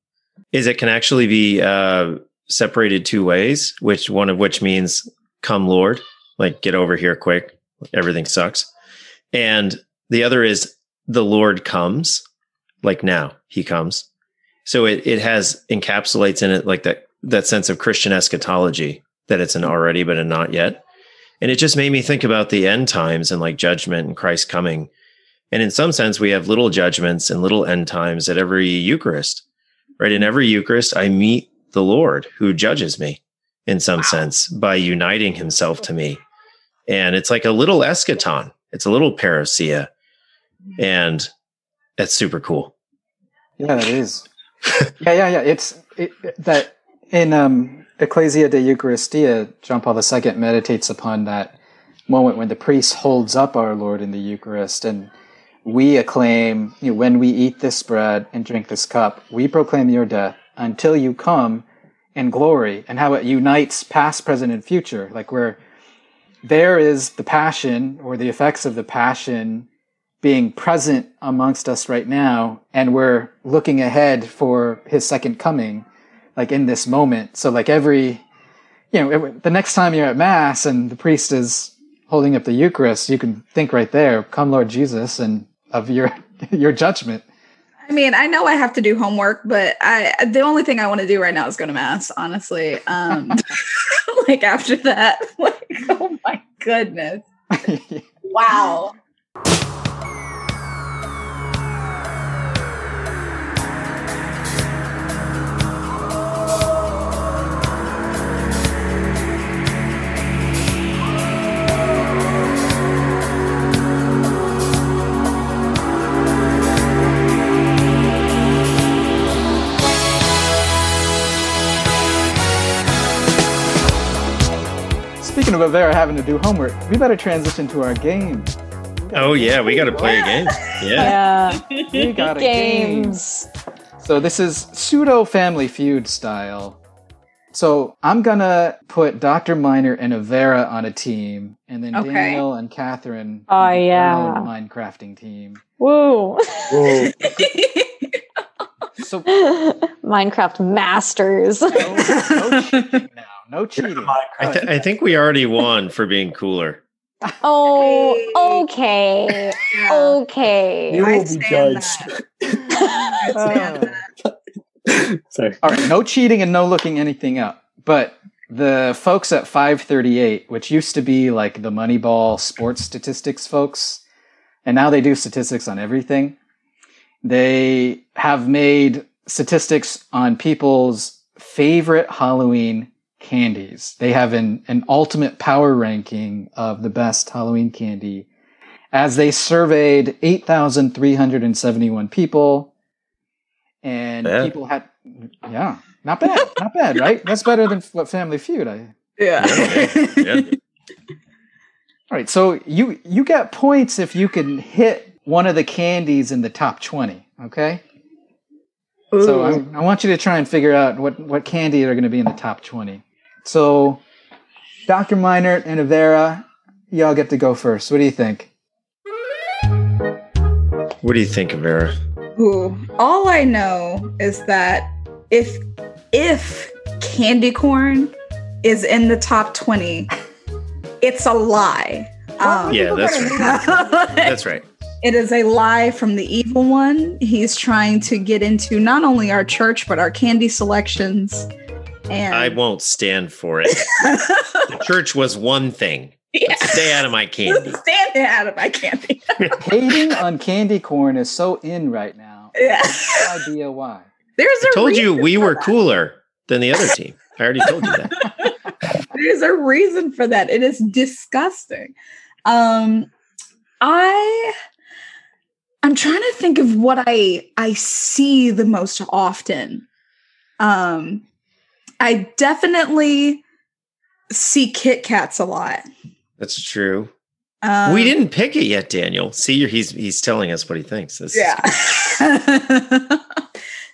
is it can actually be uh, separated two ways, which one of which means "Come, Lord," like get over here quick, everything sucks, and the other is the Lord comes, like now He comes. So it it has encapsulates in it like that that sense of Christian eschatology that it's an already but a not yet. And it just made me think about the end times and like judgment and Christ coming. And in some sense, we have little judgments and little end times at every Eucharist, right? In every Eucharist, I meet the Lord who judges me in some wow. sense by uniting himself to me. And it's like a little eschaton. It's a little parousia. And that's super cool. Yeah, it is. (laughs) yeah, yeah, yeah. It's it, that in um, Ecclesia de Eucharistia, John Paul II meditates upon that moment when the priest holds up our Lord in the Eucharist and we acclaim, you know, when we eat this bread and drink this cup, we proclaim your death until you come in glory and how it unites past, present, and future. Like where there is the passion or the effects of the passion being present amongst us right now, and we're looking ahead for his second coming, like in this moment. So like every, you know, the next time you're at mass and the priest is holding up the Eucharist, you can think right there, come Lord Jesus, and of your (laughs) your judgment. I mean, I know I have to do homework, but I the only thing I want to do right now is go to mass, honestly. Um (laughs) like after that, (laughs) like oh my goodness. wow. Speaking of Avera having to do homework, we better transition to our game. Oh yeah, we got to play a game. Yeah. Yeah. (laughs) We got a game. Games. So this is pseudo Family Feud style. So I'm gonna put Dr. Meinert and Avera on a team, and then Okay. Daniel and Catherine. Oh, on their yeah. own Minecrafting team. Woo. Whoa. (laughs) So Minecraft masters. no, no now. No cheating. I, th- I think we already won for being cooler. oh, okay. Yeah. Okay. You I will be judged. (laughs) I stand oh. that. Sorry. All right, no cheating and no looking anything up. But the folks at 538, which used to be like the Moneyball sports statistics folks, and now they do statistics on everything. They have made statistics on people's favorite Halloween candies. They have an, an ultimate power ranking of the best Halloween candy as they surveyed 8,371 people and Bad. people had, yeah, not bad, not bad, right? That's better than what Family Feud. I, Yeah. Yeah. (laughs) all right, so you you get points if you can hit one of the candies in the top twenty. Okay, so I, I want you to try and figure out what what candy are going to be in the top twenty. So, Doctor Meinert and Avera, y'all get to go first. What do you think? What do you think, Avera? Ooh, all I know is that if if candy corn is in the top 20, it's a lie. Um, Yeah, that's right. (laughs) That's right. It is a lie from the evil one. He's trying to get into not only our church but our candy selections. And I won't stand for it. The (laughs) church was one thing. yeah. Stay out of my (laughs) candy. Stay out of my candy. (laughs) Hating on candy corn is so in right now. yeah. No idea why. There's I a told you we were that. cooler than the other team. I already told you that. There's a reason for that. It is disgusting. Um I I'm trying to think of what I I see the most often. Um I definitely see Kit Kats a lot. That's true. Um, we didn't pick it yet, Daniel. See, he's he's telling us what he thinks. This is Yeah. (laughs)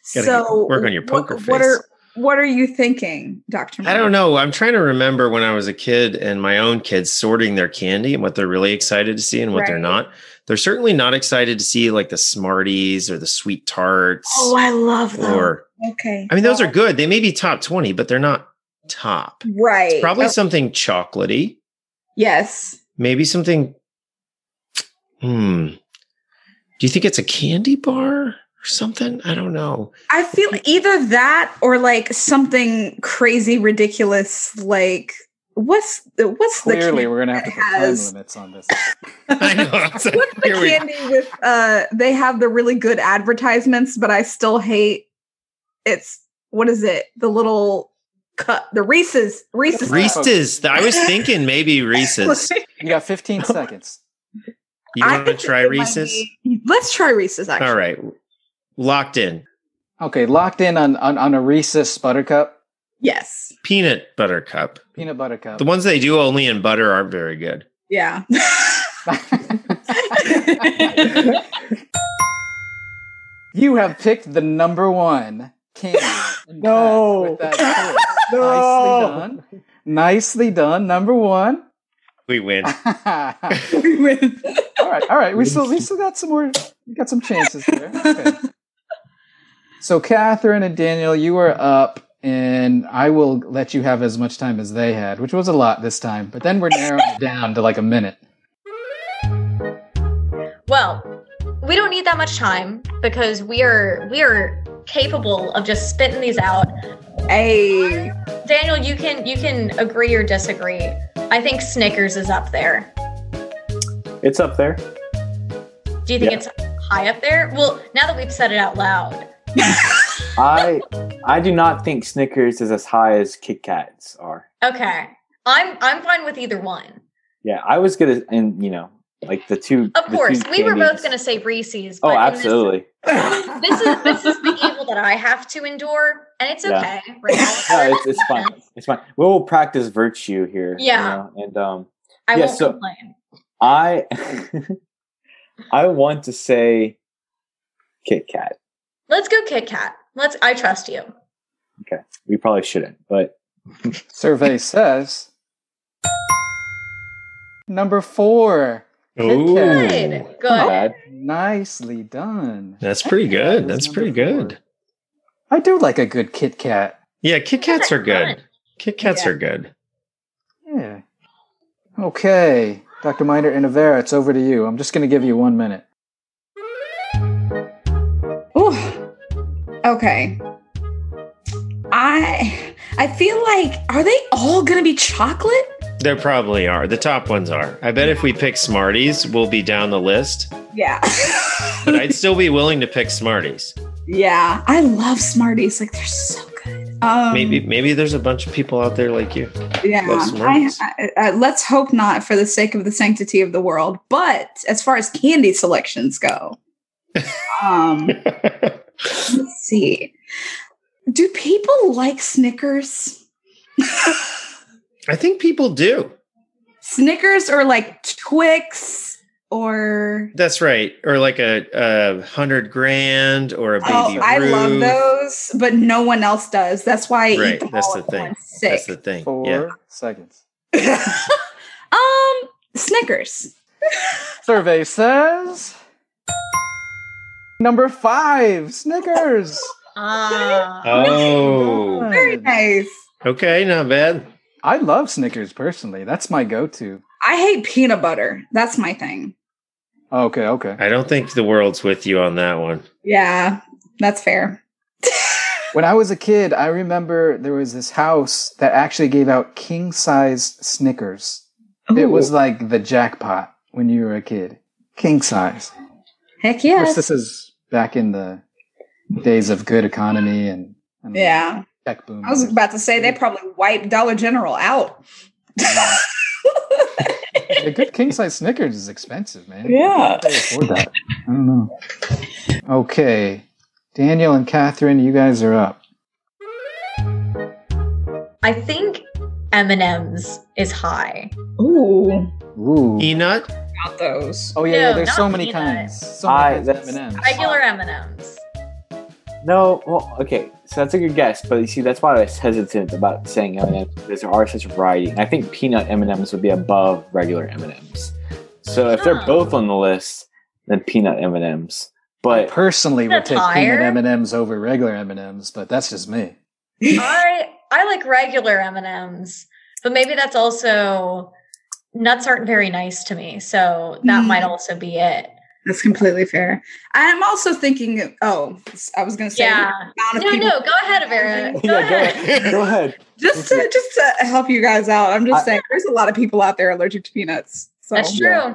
so work on your poker What face. are what are you thinking, Dr. I don't know. I'm trying to remember when I was a kid and my own kids sorting their candy and what they're really excited to see and what they're not. They're certainly not excited to see like the Smarties or the sweet tarts Oh, I love them. or okay. I mean those are good. They may be top 20, but they're not top. right. It's probably Oh, something chocolatey, yes. maybe something hmm. Do you think it's a candy bar or something? I don't know. I feel either that or like something crazy ridiculous like what's the what's the Clearly, candy we're gonna have to that put time limits on this. (laughs) I know. Like, what's the here we- candy with uh they have the really good advertisements but I still hate it's what is it the little cut the Reese's Reese's Reese's. I was thinking maybe (laughs) Reese's. You got 15 seconds. You want to try Reese's? be- let's try Reese's actually All right. Locked in. Okay, locked in on, on, on a Reese's Buttercup, yes Peanut butter cup. peanut butter cup. The ones they do only in butter aren't very good. yeah (laughs) you have picked the number one candy. (laughs) in No. with that choice. Nicely done. Nicely done. Number one. We win. (laughs) we win. all right, all right. We still we still got some more. We got some chances there. Okay. So Catherine and Daniel, you are up, and I will let you have as much time as they had, which was a lot this time. But then we're narrowing it down to like a minute. Well, we don't need that much time because we are we are capable of just spitting these out. hey Daniel, you can you can agree or disagree. I think Snickers is up there. It's up there. Do you think Yeah. it's high up there? Well, now that we've said it out loud. (laughs) I I do not think Snickers is as high as Kit Kats are. Okay. I'm I'm fine with either one. Yeah, I was gonna, and you know, like the two. Of the course, two we were both going to say Reese's. Oh, but in this- absolutely. This, is this is the evil that I have to endure, and it's Yeah. okay. Right? (laughs) No, it's, it's fine. It's fine. We'll practice virtue here. you Yeah. know, And um, I Yeah, won't so- complain. I (laughs) I want to say Kit Kat. Let's go Kit Kat. Let's. I trust you. Okay, we probably shouldn't, but (laughs) Survey says number four. Ooh. Kat. Good. Good. Nicely done. That's pretty good. That's pretty good. I do like a good Kit Kat. Yeah, Kit Kats are good. Kit Kats Yeah. are good. Yeah. Okay, Dr. Meinert and Avera, it's over to you. I'm just going to give you one minute. Okay. I I feel like are they all gonna be chocolate? There probably are. The top ones are. I bet if we pick Smarties, we'll be down the list. Yeah. But I'd still be willing to pick Smarties. yeah. I love Smarties. Like they're so good. Um Maybe maybe there's a bunch of people out there like you. yeah. I, I, I, let's hope not for the sake of the sanctity of the world. But as far as candy selections go, (laughs) um (laughs) let's see. Do people like Snickers? (laughs) I think people do. Snickers or like Twix or That's right. Or like a, a hundred grand or a baby. Oh, I love those, but no one else does. That's why I eat them that's all the thing. That's the thing. Four Yeah. seconds. (laughs) um, Snickers. Survey says number five, Snickers. (laughs) Ah. Oh. Very nice. Okay, not bad. I love Snickers personally. That's my go-to. I hate peanut butter. That's my thing. Okay, okay. I don't think the world's with you on that one. Yeah, that's fair. (laughs) When I was a kid, I remember there was this house that actually gave out king size Snickers. It was like the jackpot when you were a kid. King size. heck Of course, yes. this is back in the days of good economy and, and Yeah, tech boom. I was about to say they probably wiped Dollar General out. a good king size Snickers is expensive, man. Yeah. How do they afford that? I don't know. Okay, Daniel and Catherine, you guys are up. I think M and M's is high. Ooh, Ooh. Peanut? Not those. Oh yeah, yeah. There's so many peanut. kinds. So many I- kinds of that's- M&Ms. Regular M and M's. No, well, okay, so that's a good guess, but you see, that's why I was hesitant about saying M and M's because there are such a variety. And I think peanut M and M's would be above regular M and M's. So if they're both on the list, then peanut M and M's. I But personally would take higher. peanut M&Ms over regular M&Ms, but that's just me. I I like regular M and M's, but maybe that's also nuts aren't very nice to me, so that Mm. might also be it. That's completely fair. I'm also thinking. Oh, I was going to say. Yeah. amount of No, people- no, go ahead, Avera. Go yeah, go ahead. ahead. (laughs) Go ahead. Just to just to help you guys out, I'm just I- saying. There's a lot of people out there allergic to peanuts. So That's true. Yeah.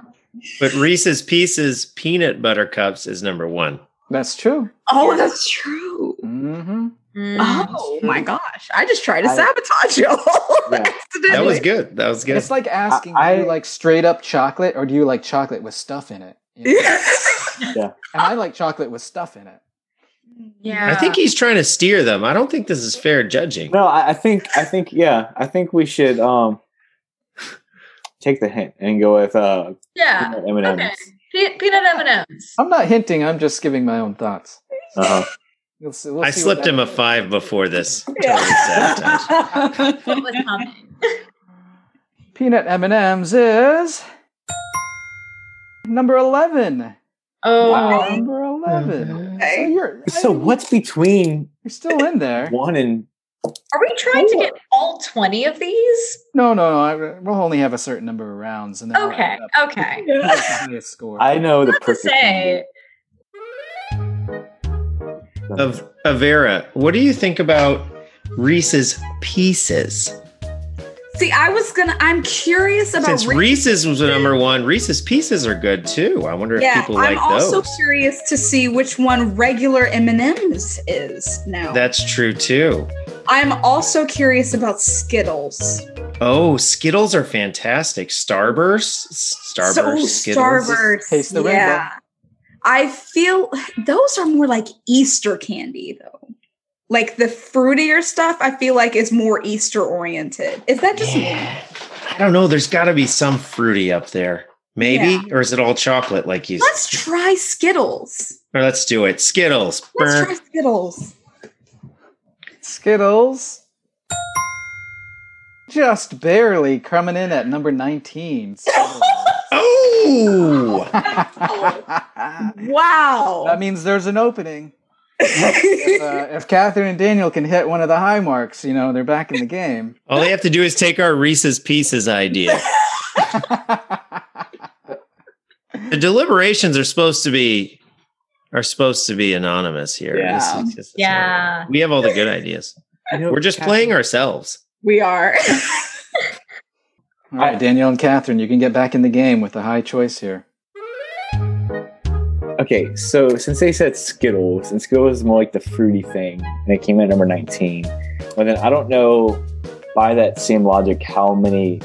But Reese's Pieces peanut butter cups is number one. That's true. Oh, that's true. Mm-hmm. Mm. Oh my gosh! I just tried to I- sabotage you. (laughs) Yeah. That was good. That was good. It's like asking, I- do you like straight up chocolate or do you like chocolate with stuff in it? You know? (laughs) (laughs) And I like chocolate with stuff in it. Yeah. I think he's trying to steer them. I don't think this is fair judging. No, I, I think I think yeah, I think we should um take the hint and go with uh yeah. M and Okay. M's. Pe- peanut M and M's. I'm not hinting. I'm just giving my own thoughts. Uh-huh. We'll see, we'll I see slipped that- him a five before this. (laughs) Yeah. Totally sabotaged. (laughs) What was coming? Peanut M&Ms is number 11. Oh, Wow. Number 11. Mm-hmm. Okay. So you're, So what's between you're still in there. one and are we trying to get all twenty of these? No, no, no. I, we'll only have a certain number of rounds. And then we'll Okay. add. Okay. (laughs) The highest score? I know the Not to perfect say. Number. Of Avera, what do you think about Reese's Pieces? See, I was gonna. I'm curious about. Since Reese's Reese's was number one, Reese's Pieces are good too. I wonder if people I'm like those. I'm also curious to see which one regular M and M's is now. That's true too. I'm also curious about Skittles. Oh, Skittles are fantastic. Starburst, Starburst, so Skittles. Starburst. Taste the rainbow. Yeah. I feel those are more like Easter candy though. Like the fruitier stuff, I feel like is more Easter oriented. Is that just me? Yeah. I don't know. There's got to be some fruity up there. Maybe, or is it all chocolate? Like you. Let's try Skittles. Or let's do it. Skittles. Let's Brr. try Skittles. Skittles. Just barely coming in at number 19. (laughs) Skittles. Oh, (laughs) Wow. that means there's an opening. If, uh, if Catherine and Daniel can hit one of the high marks, you know, they're back in the game. all they have to do is take our Reese's Pieces idea. (laughs) The deliberations are supposed to be are supposed to be anonymous here. This Yeah. is just- Yeah. we have all the good ideas. We're just playing ourselves. we are. (laughs) All right, Daniel and Catherine, you can get back in the game with a high choice here. Okay, so since they said Skittles, and Skittles is more like the fruity thing, and it came in at number 19, well then I don't know by that same logic how many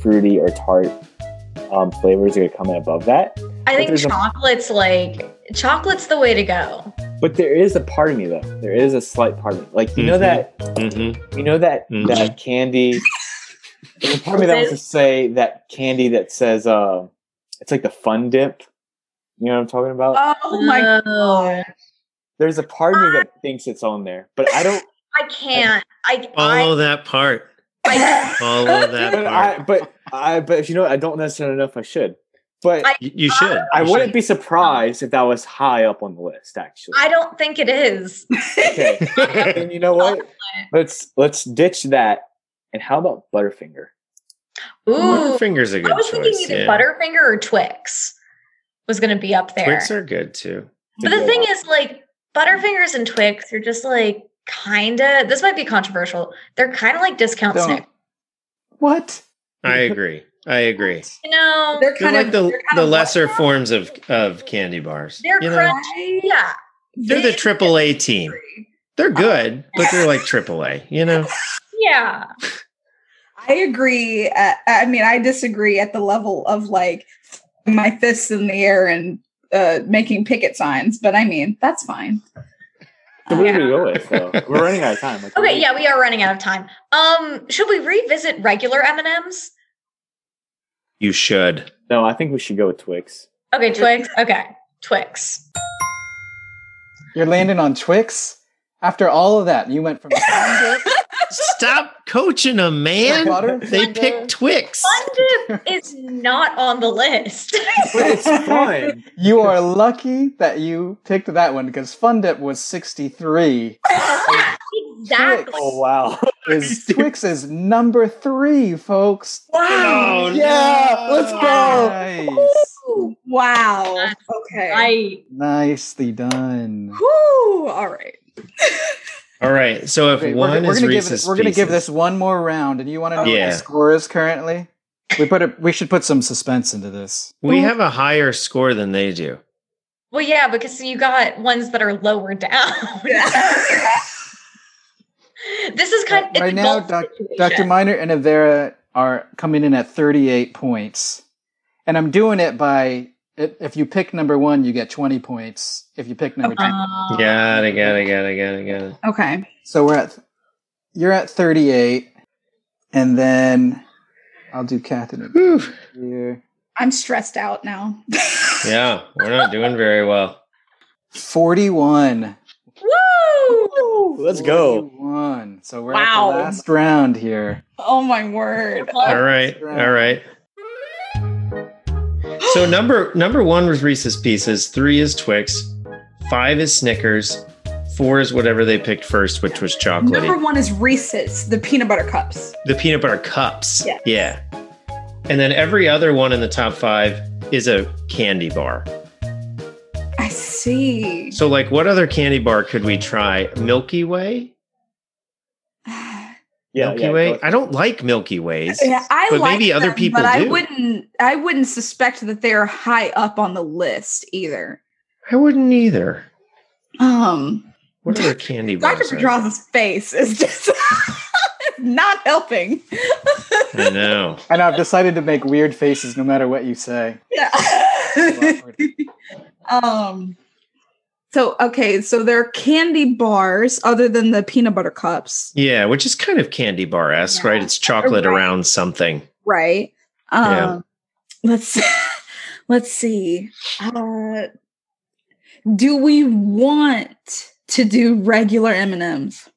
fruity or tart um, flavors are going to come in above that. I think there's a- chocolate's like chocolate's the way to go. But there is a part of me though. There is a slight part of me. Like you know Mhm. that hmm you know that Mhm. that candy. There's part of me that wants to say that candy that says uh, it's like the fun dip. You know what I'm talking about? oh my Oh. god. There's a part of me that thinks it's on there, but I don't. (laughs) I can't. I Follow I, that part. I (laughs) Follow that But part. I, but I, but if you know, what, I don't necessarily know if I should. But I- I, You, you should. You wouldn't should. be surprised if that was high up on the list. Actually, I don't think it is. okay. (laughs) and you know what? Let's let's ditch that. And how about Butterfinger? Ooh. Butterfinger's a good choice. I was choice. thinking either yeah. Butterfinger or Twix was going to be up there. Twix are good too. but the thing is, like, Butterfingers and Twix are just like kind of, this might be controversial. They're kind of like discount Don't- Snickers. What? I agree. I agree. You know, They're They're kind like of the, kind the of lesser what? forms of, of candy bars. they're you know? crunchy. Yeah. They're the They- triple A team. They're good, but they're like AAA, you know? (laughs) Yeah. I agree. Uh, I mean, I disagree at the level of like my fists in the air and uh, making picket signs, but I mean, that's fine. So what Yeah. do we go with? Though? We're (laughs) running out of time. Like, Okay, yeah, we are running out of time. Um, should we revisit regular M&Ms? You should. No, I think we should go with Twix. Okay, Twix. Okay, Twix. You're landing on Twix? After all of that, you went from (laughs) Fun Dip Stop coaching them, man. to Butter. They picked Twix. Fun is not on the list. (laughs) But it's fun. You are lucky that you picked that one because Fun Dip was 63. exactly. oh wow. Is Twix is number three, folks. Oh, Yeah, let's go. Nice. Wow. Okay. Right. Nicely done. Whew. All right. (laughs) All right. So if Okay, one we're, we're is gonna give it, we're gonna give this one more round, and you want to know what the score is currently? We put it. We should put some suspense into this. We have a higher score than they do. Well, yeah, because you got ones that are lower down. (laughs) this is kind of right now, Doc. Dr. Meinert and Avera are coming in at 38 points, and I'm doing it by if if you pick number one, you get 20 points. If you pick number two, Uh, Got it, got it, got it, got it, got it. Okay. so we're at you're at 38, and then I'll do Catherine here. I'm stressed out now. (laughs) Yeah, we're not doing very well. 41. Woo! Let's go. 41. So we're Wow. at the last round here. oh my word. All right, all right. So number number one was Reese's Pieces, three is Twix, five is Snickers, four is whatever they picked first, which was chocolate. Number one is Reese's, the peanut butter cups. The peanut butter cups. Yes. Yeah. And then every other one in the top five is a candy bar. I see. So, like, what other candy bar could we try? Milky Way? Yeah, Milky yeah, Way? I don't like Milky Ways. Yeah, I But like maybe other people but I do. wouldn't. I wouldn't suspect that they're high up on the list either. I wouldn't either. Um, What other candy bars? Dr. are? Pedraza's face is just (laughs) not helping. I know. (laughs) And I've decided to make weird faces no matter what you say. Yeah. (laughs) um. So okay, so there are candy bars other than the peanut butter cups, Yeah, which is kind of candy bar esque, right? It's chocolate Right. around something. right? Um, Yeah. Let's (laughs) let's see. Uh, do we want to do regular M and M's?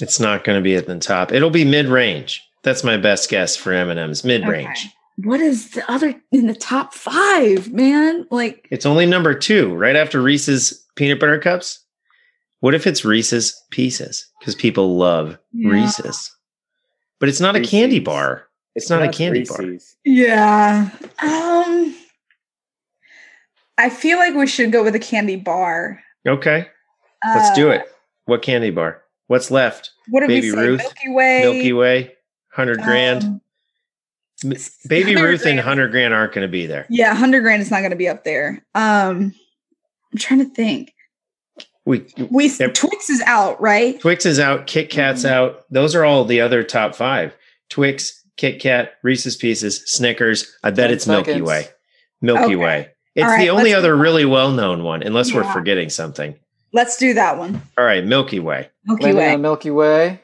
It's not going to be at the top. It'll be mid range. That's my best guess for M and M's. Mid range. What is the other in the top five, man? Like, It's only number two, right after Reese's peanut butter cups. What if it's Reese's Pieces? Because people love Yeah. Reese's, but it's not a candy bar. It's not a candy bar. Yeah. Um, I feel like we should go with a candy bar. Okay, let's do it. What candy bar? What's left? What did Baby we say? Ruth, Milky Way. Milky Way, hundred grand. um, M- (laughs) Baby 100 Ruth and grand. hundred grand aren't going to be there. Yeah, hundred grand is not going to be up there. Um, I'm trying to think. We We Yep. Twix is out, right? Twix is out, Kit Kat's Mhm. out. Those are all the other top five. Twix, Kit Kat, Reese's Pieces, Snickers. I bet Ten it's Milky. Way. Milky Okay. Way. It's All right, the only other really well known one, unless we're forgetting something. Let's do that one. All right, Milky Way. Milky Landing Way. Milky Way.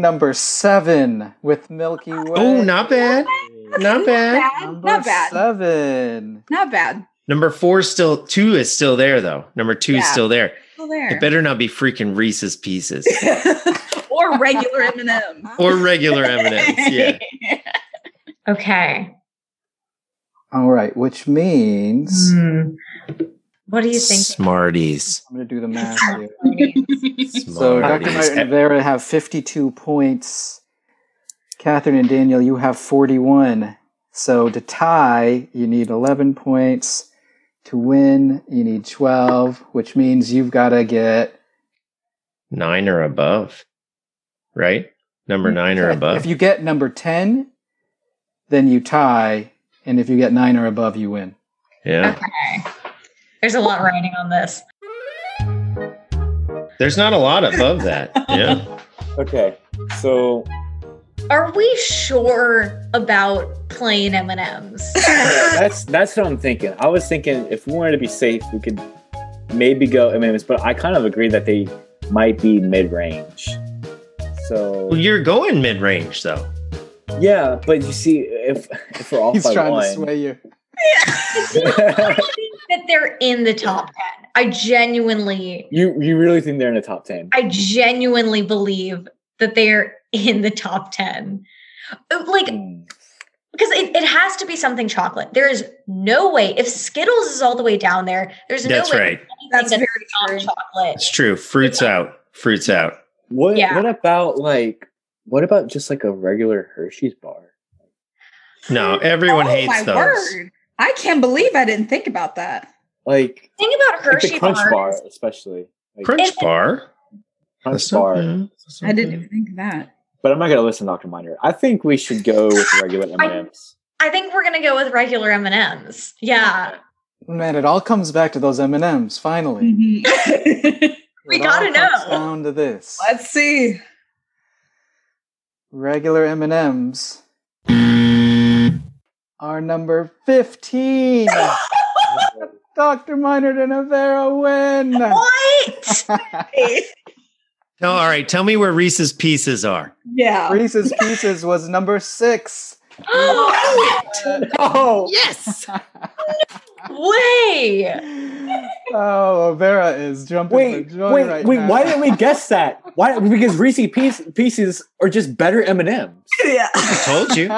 Number seven with Milky Way. Oh, not bad. Not bad. Number Not bad. seven. Not bad. Number four still two is still there though. Number two is still there. Still there. It better not be freaking Reese's Pieces (laughs) or regular M and M. or regular M&Ms. Yeah. (laughs) Okay. All right, which means Hmm. What do you think? Smarties. I'm going to do the math (laughs) here. So Dr. Meinert and Avera have 52 points. Catherine and Daniel, you have 41. So to tie, you need 11 points. To win, you need 12, which means you've got to get nine or above. Right? Number nine or above. If you get number 10, then you tie. And if you get 9 or above, you win. yeah. Okay. There's a lot riding on this. There's not a lot above that. (laughs) Yeah. Okay, so Are we sure about plain M and M's? that's that's what I'm thinking. I was thinking if we wanted to be safe, we could maybe go M&Ms, but I kind of agree that they might be mid range. So Well, you're going mid range though. yeah, but you see, if if we're off He's by trying one, to sway you. (laughs) I think that they're in the top ten. I genuinely, you you really think they're in the top ten? I genuinely believe that they're in the top ten. Uh, Like Hmm. because it, it has to be something chocolate. There is no way if Skittles is all the way down there. There's no That's way right. That's that's very true. chocolate. It's true. Fruits out. Fruits out. What Yeah. what about like what about just like a regular Hershey's bar? No, everyone oh hates my those. word! I can't believe I didn't think about that. Like, Think about Hershey the Crunch bars. bar, especially. Like, Crunch it- bar. Crunch That's bar. bad. I didn't even think of that. But I'm not gonna listen to Dr. Meinert. I think we should go with regular M&Ms. I think we're gonna go with regular M and M's. Yeah, Man, it all comes back to those M&Ms, finally. (laughs) Mhm. We It gotta all comes know. down to this. Let's see. Regular M&Ms are number 15. Dr. Meinert and Avera win. what? (laughs) No, all right. Tell me where Reese's Pieces are. yeah. Reese's Pieces was number six. (gasps) Oh, Yes. (laughs) Way! Oh, Vera is jumping wait, for joy wait, right wait! now. Why didn't we guess that? Why? Because Reese's Piece, Pieces are just better M and M's. (laughs) yeah. I told you.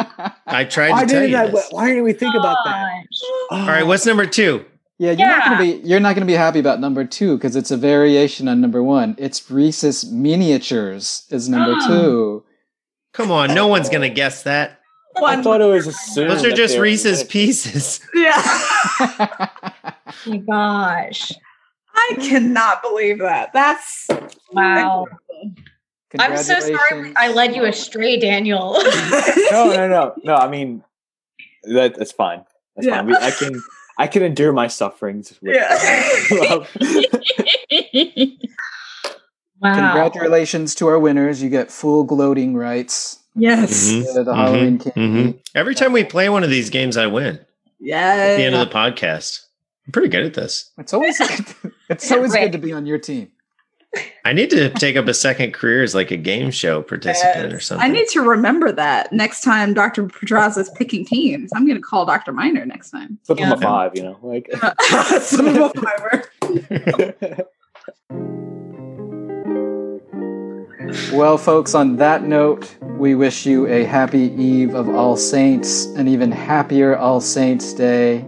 I tried Why to tell you I? this. Why didn't we think about that? Gosh. Oh. All right. What's number two? Yeah, you're not gonna be you're not gonna be happy about number two because it's a variation on number one. It's Reese's miniatures is number (gasps) two. Come on. No one's going to guess that. I One. thought it was assumed. Those are just Reese's. Pieces. (laughs) Yeah. (laughs) Oh my gosh! I cannot believe that. That's Wow. I'm so sorry I led you astray, Daniel. (laughs) No, no, no, no. I mean, that, that's fine. That's Yeah. fine. We, I can, I can endure my sufferings with Yeah. love. Wow. Congratulations to our winners. You get full gloating rights. Yes. Mhm. to the Halloween Mhm. candy. Mhm. Every time we play one of these games, I win Yeah. at the end of the podcast. I'm pretty good at this. It's always (laughs) it's always Right. good to be on your team. (laughs) I need to take up a second career as like a game show participant or something. I need to remember that next time Dr. Pedraza is picking teams. I'm going to call Dr. Meinert next time. Flip them Yeah. a five, you know, like. Some of them fiber. Well, folks, on that note, we wish you a happy Eve of All Saints, an even happier All Saints Day,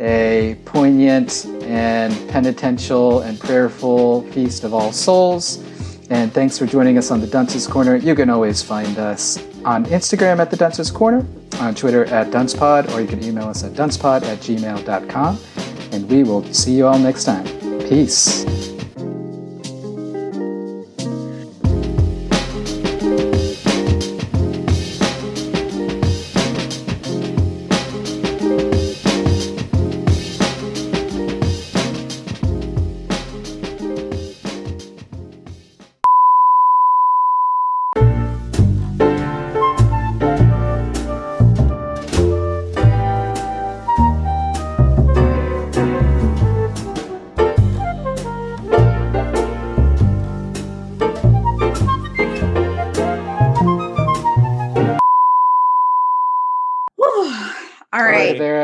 a poignant and penitential and prayerful Feast of All Souls. And thanks for joining us on the Dunce's Corner. You can always find us on Instagram at the Dunce's Corner, on Twitter at DuncePod, or you can email us at duncepod at gmail.com. And we will see you all next time. Peace.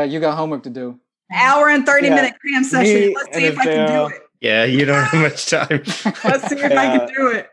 Right. You got homework to do. Hour and 30 Yeah. minute cram session. Me Let's see if I can do it. yeah, you don't have much time. (laughs) Let's see if I can do it.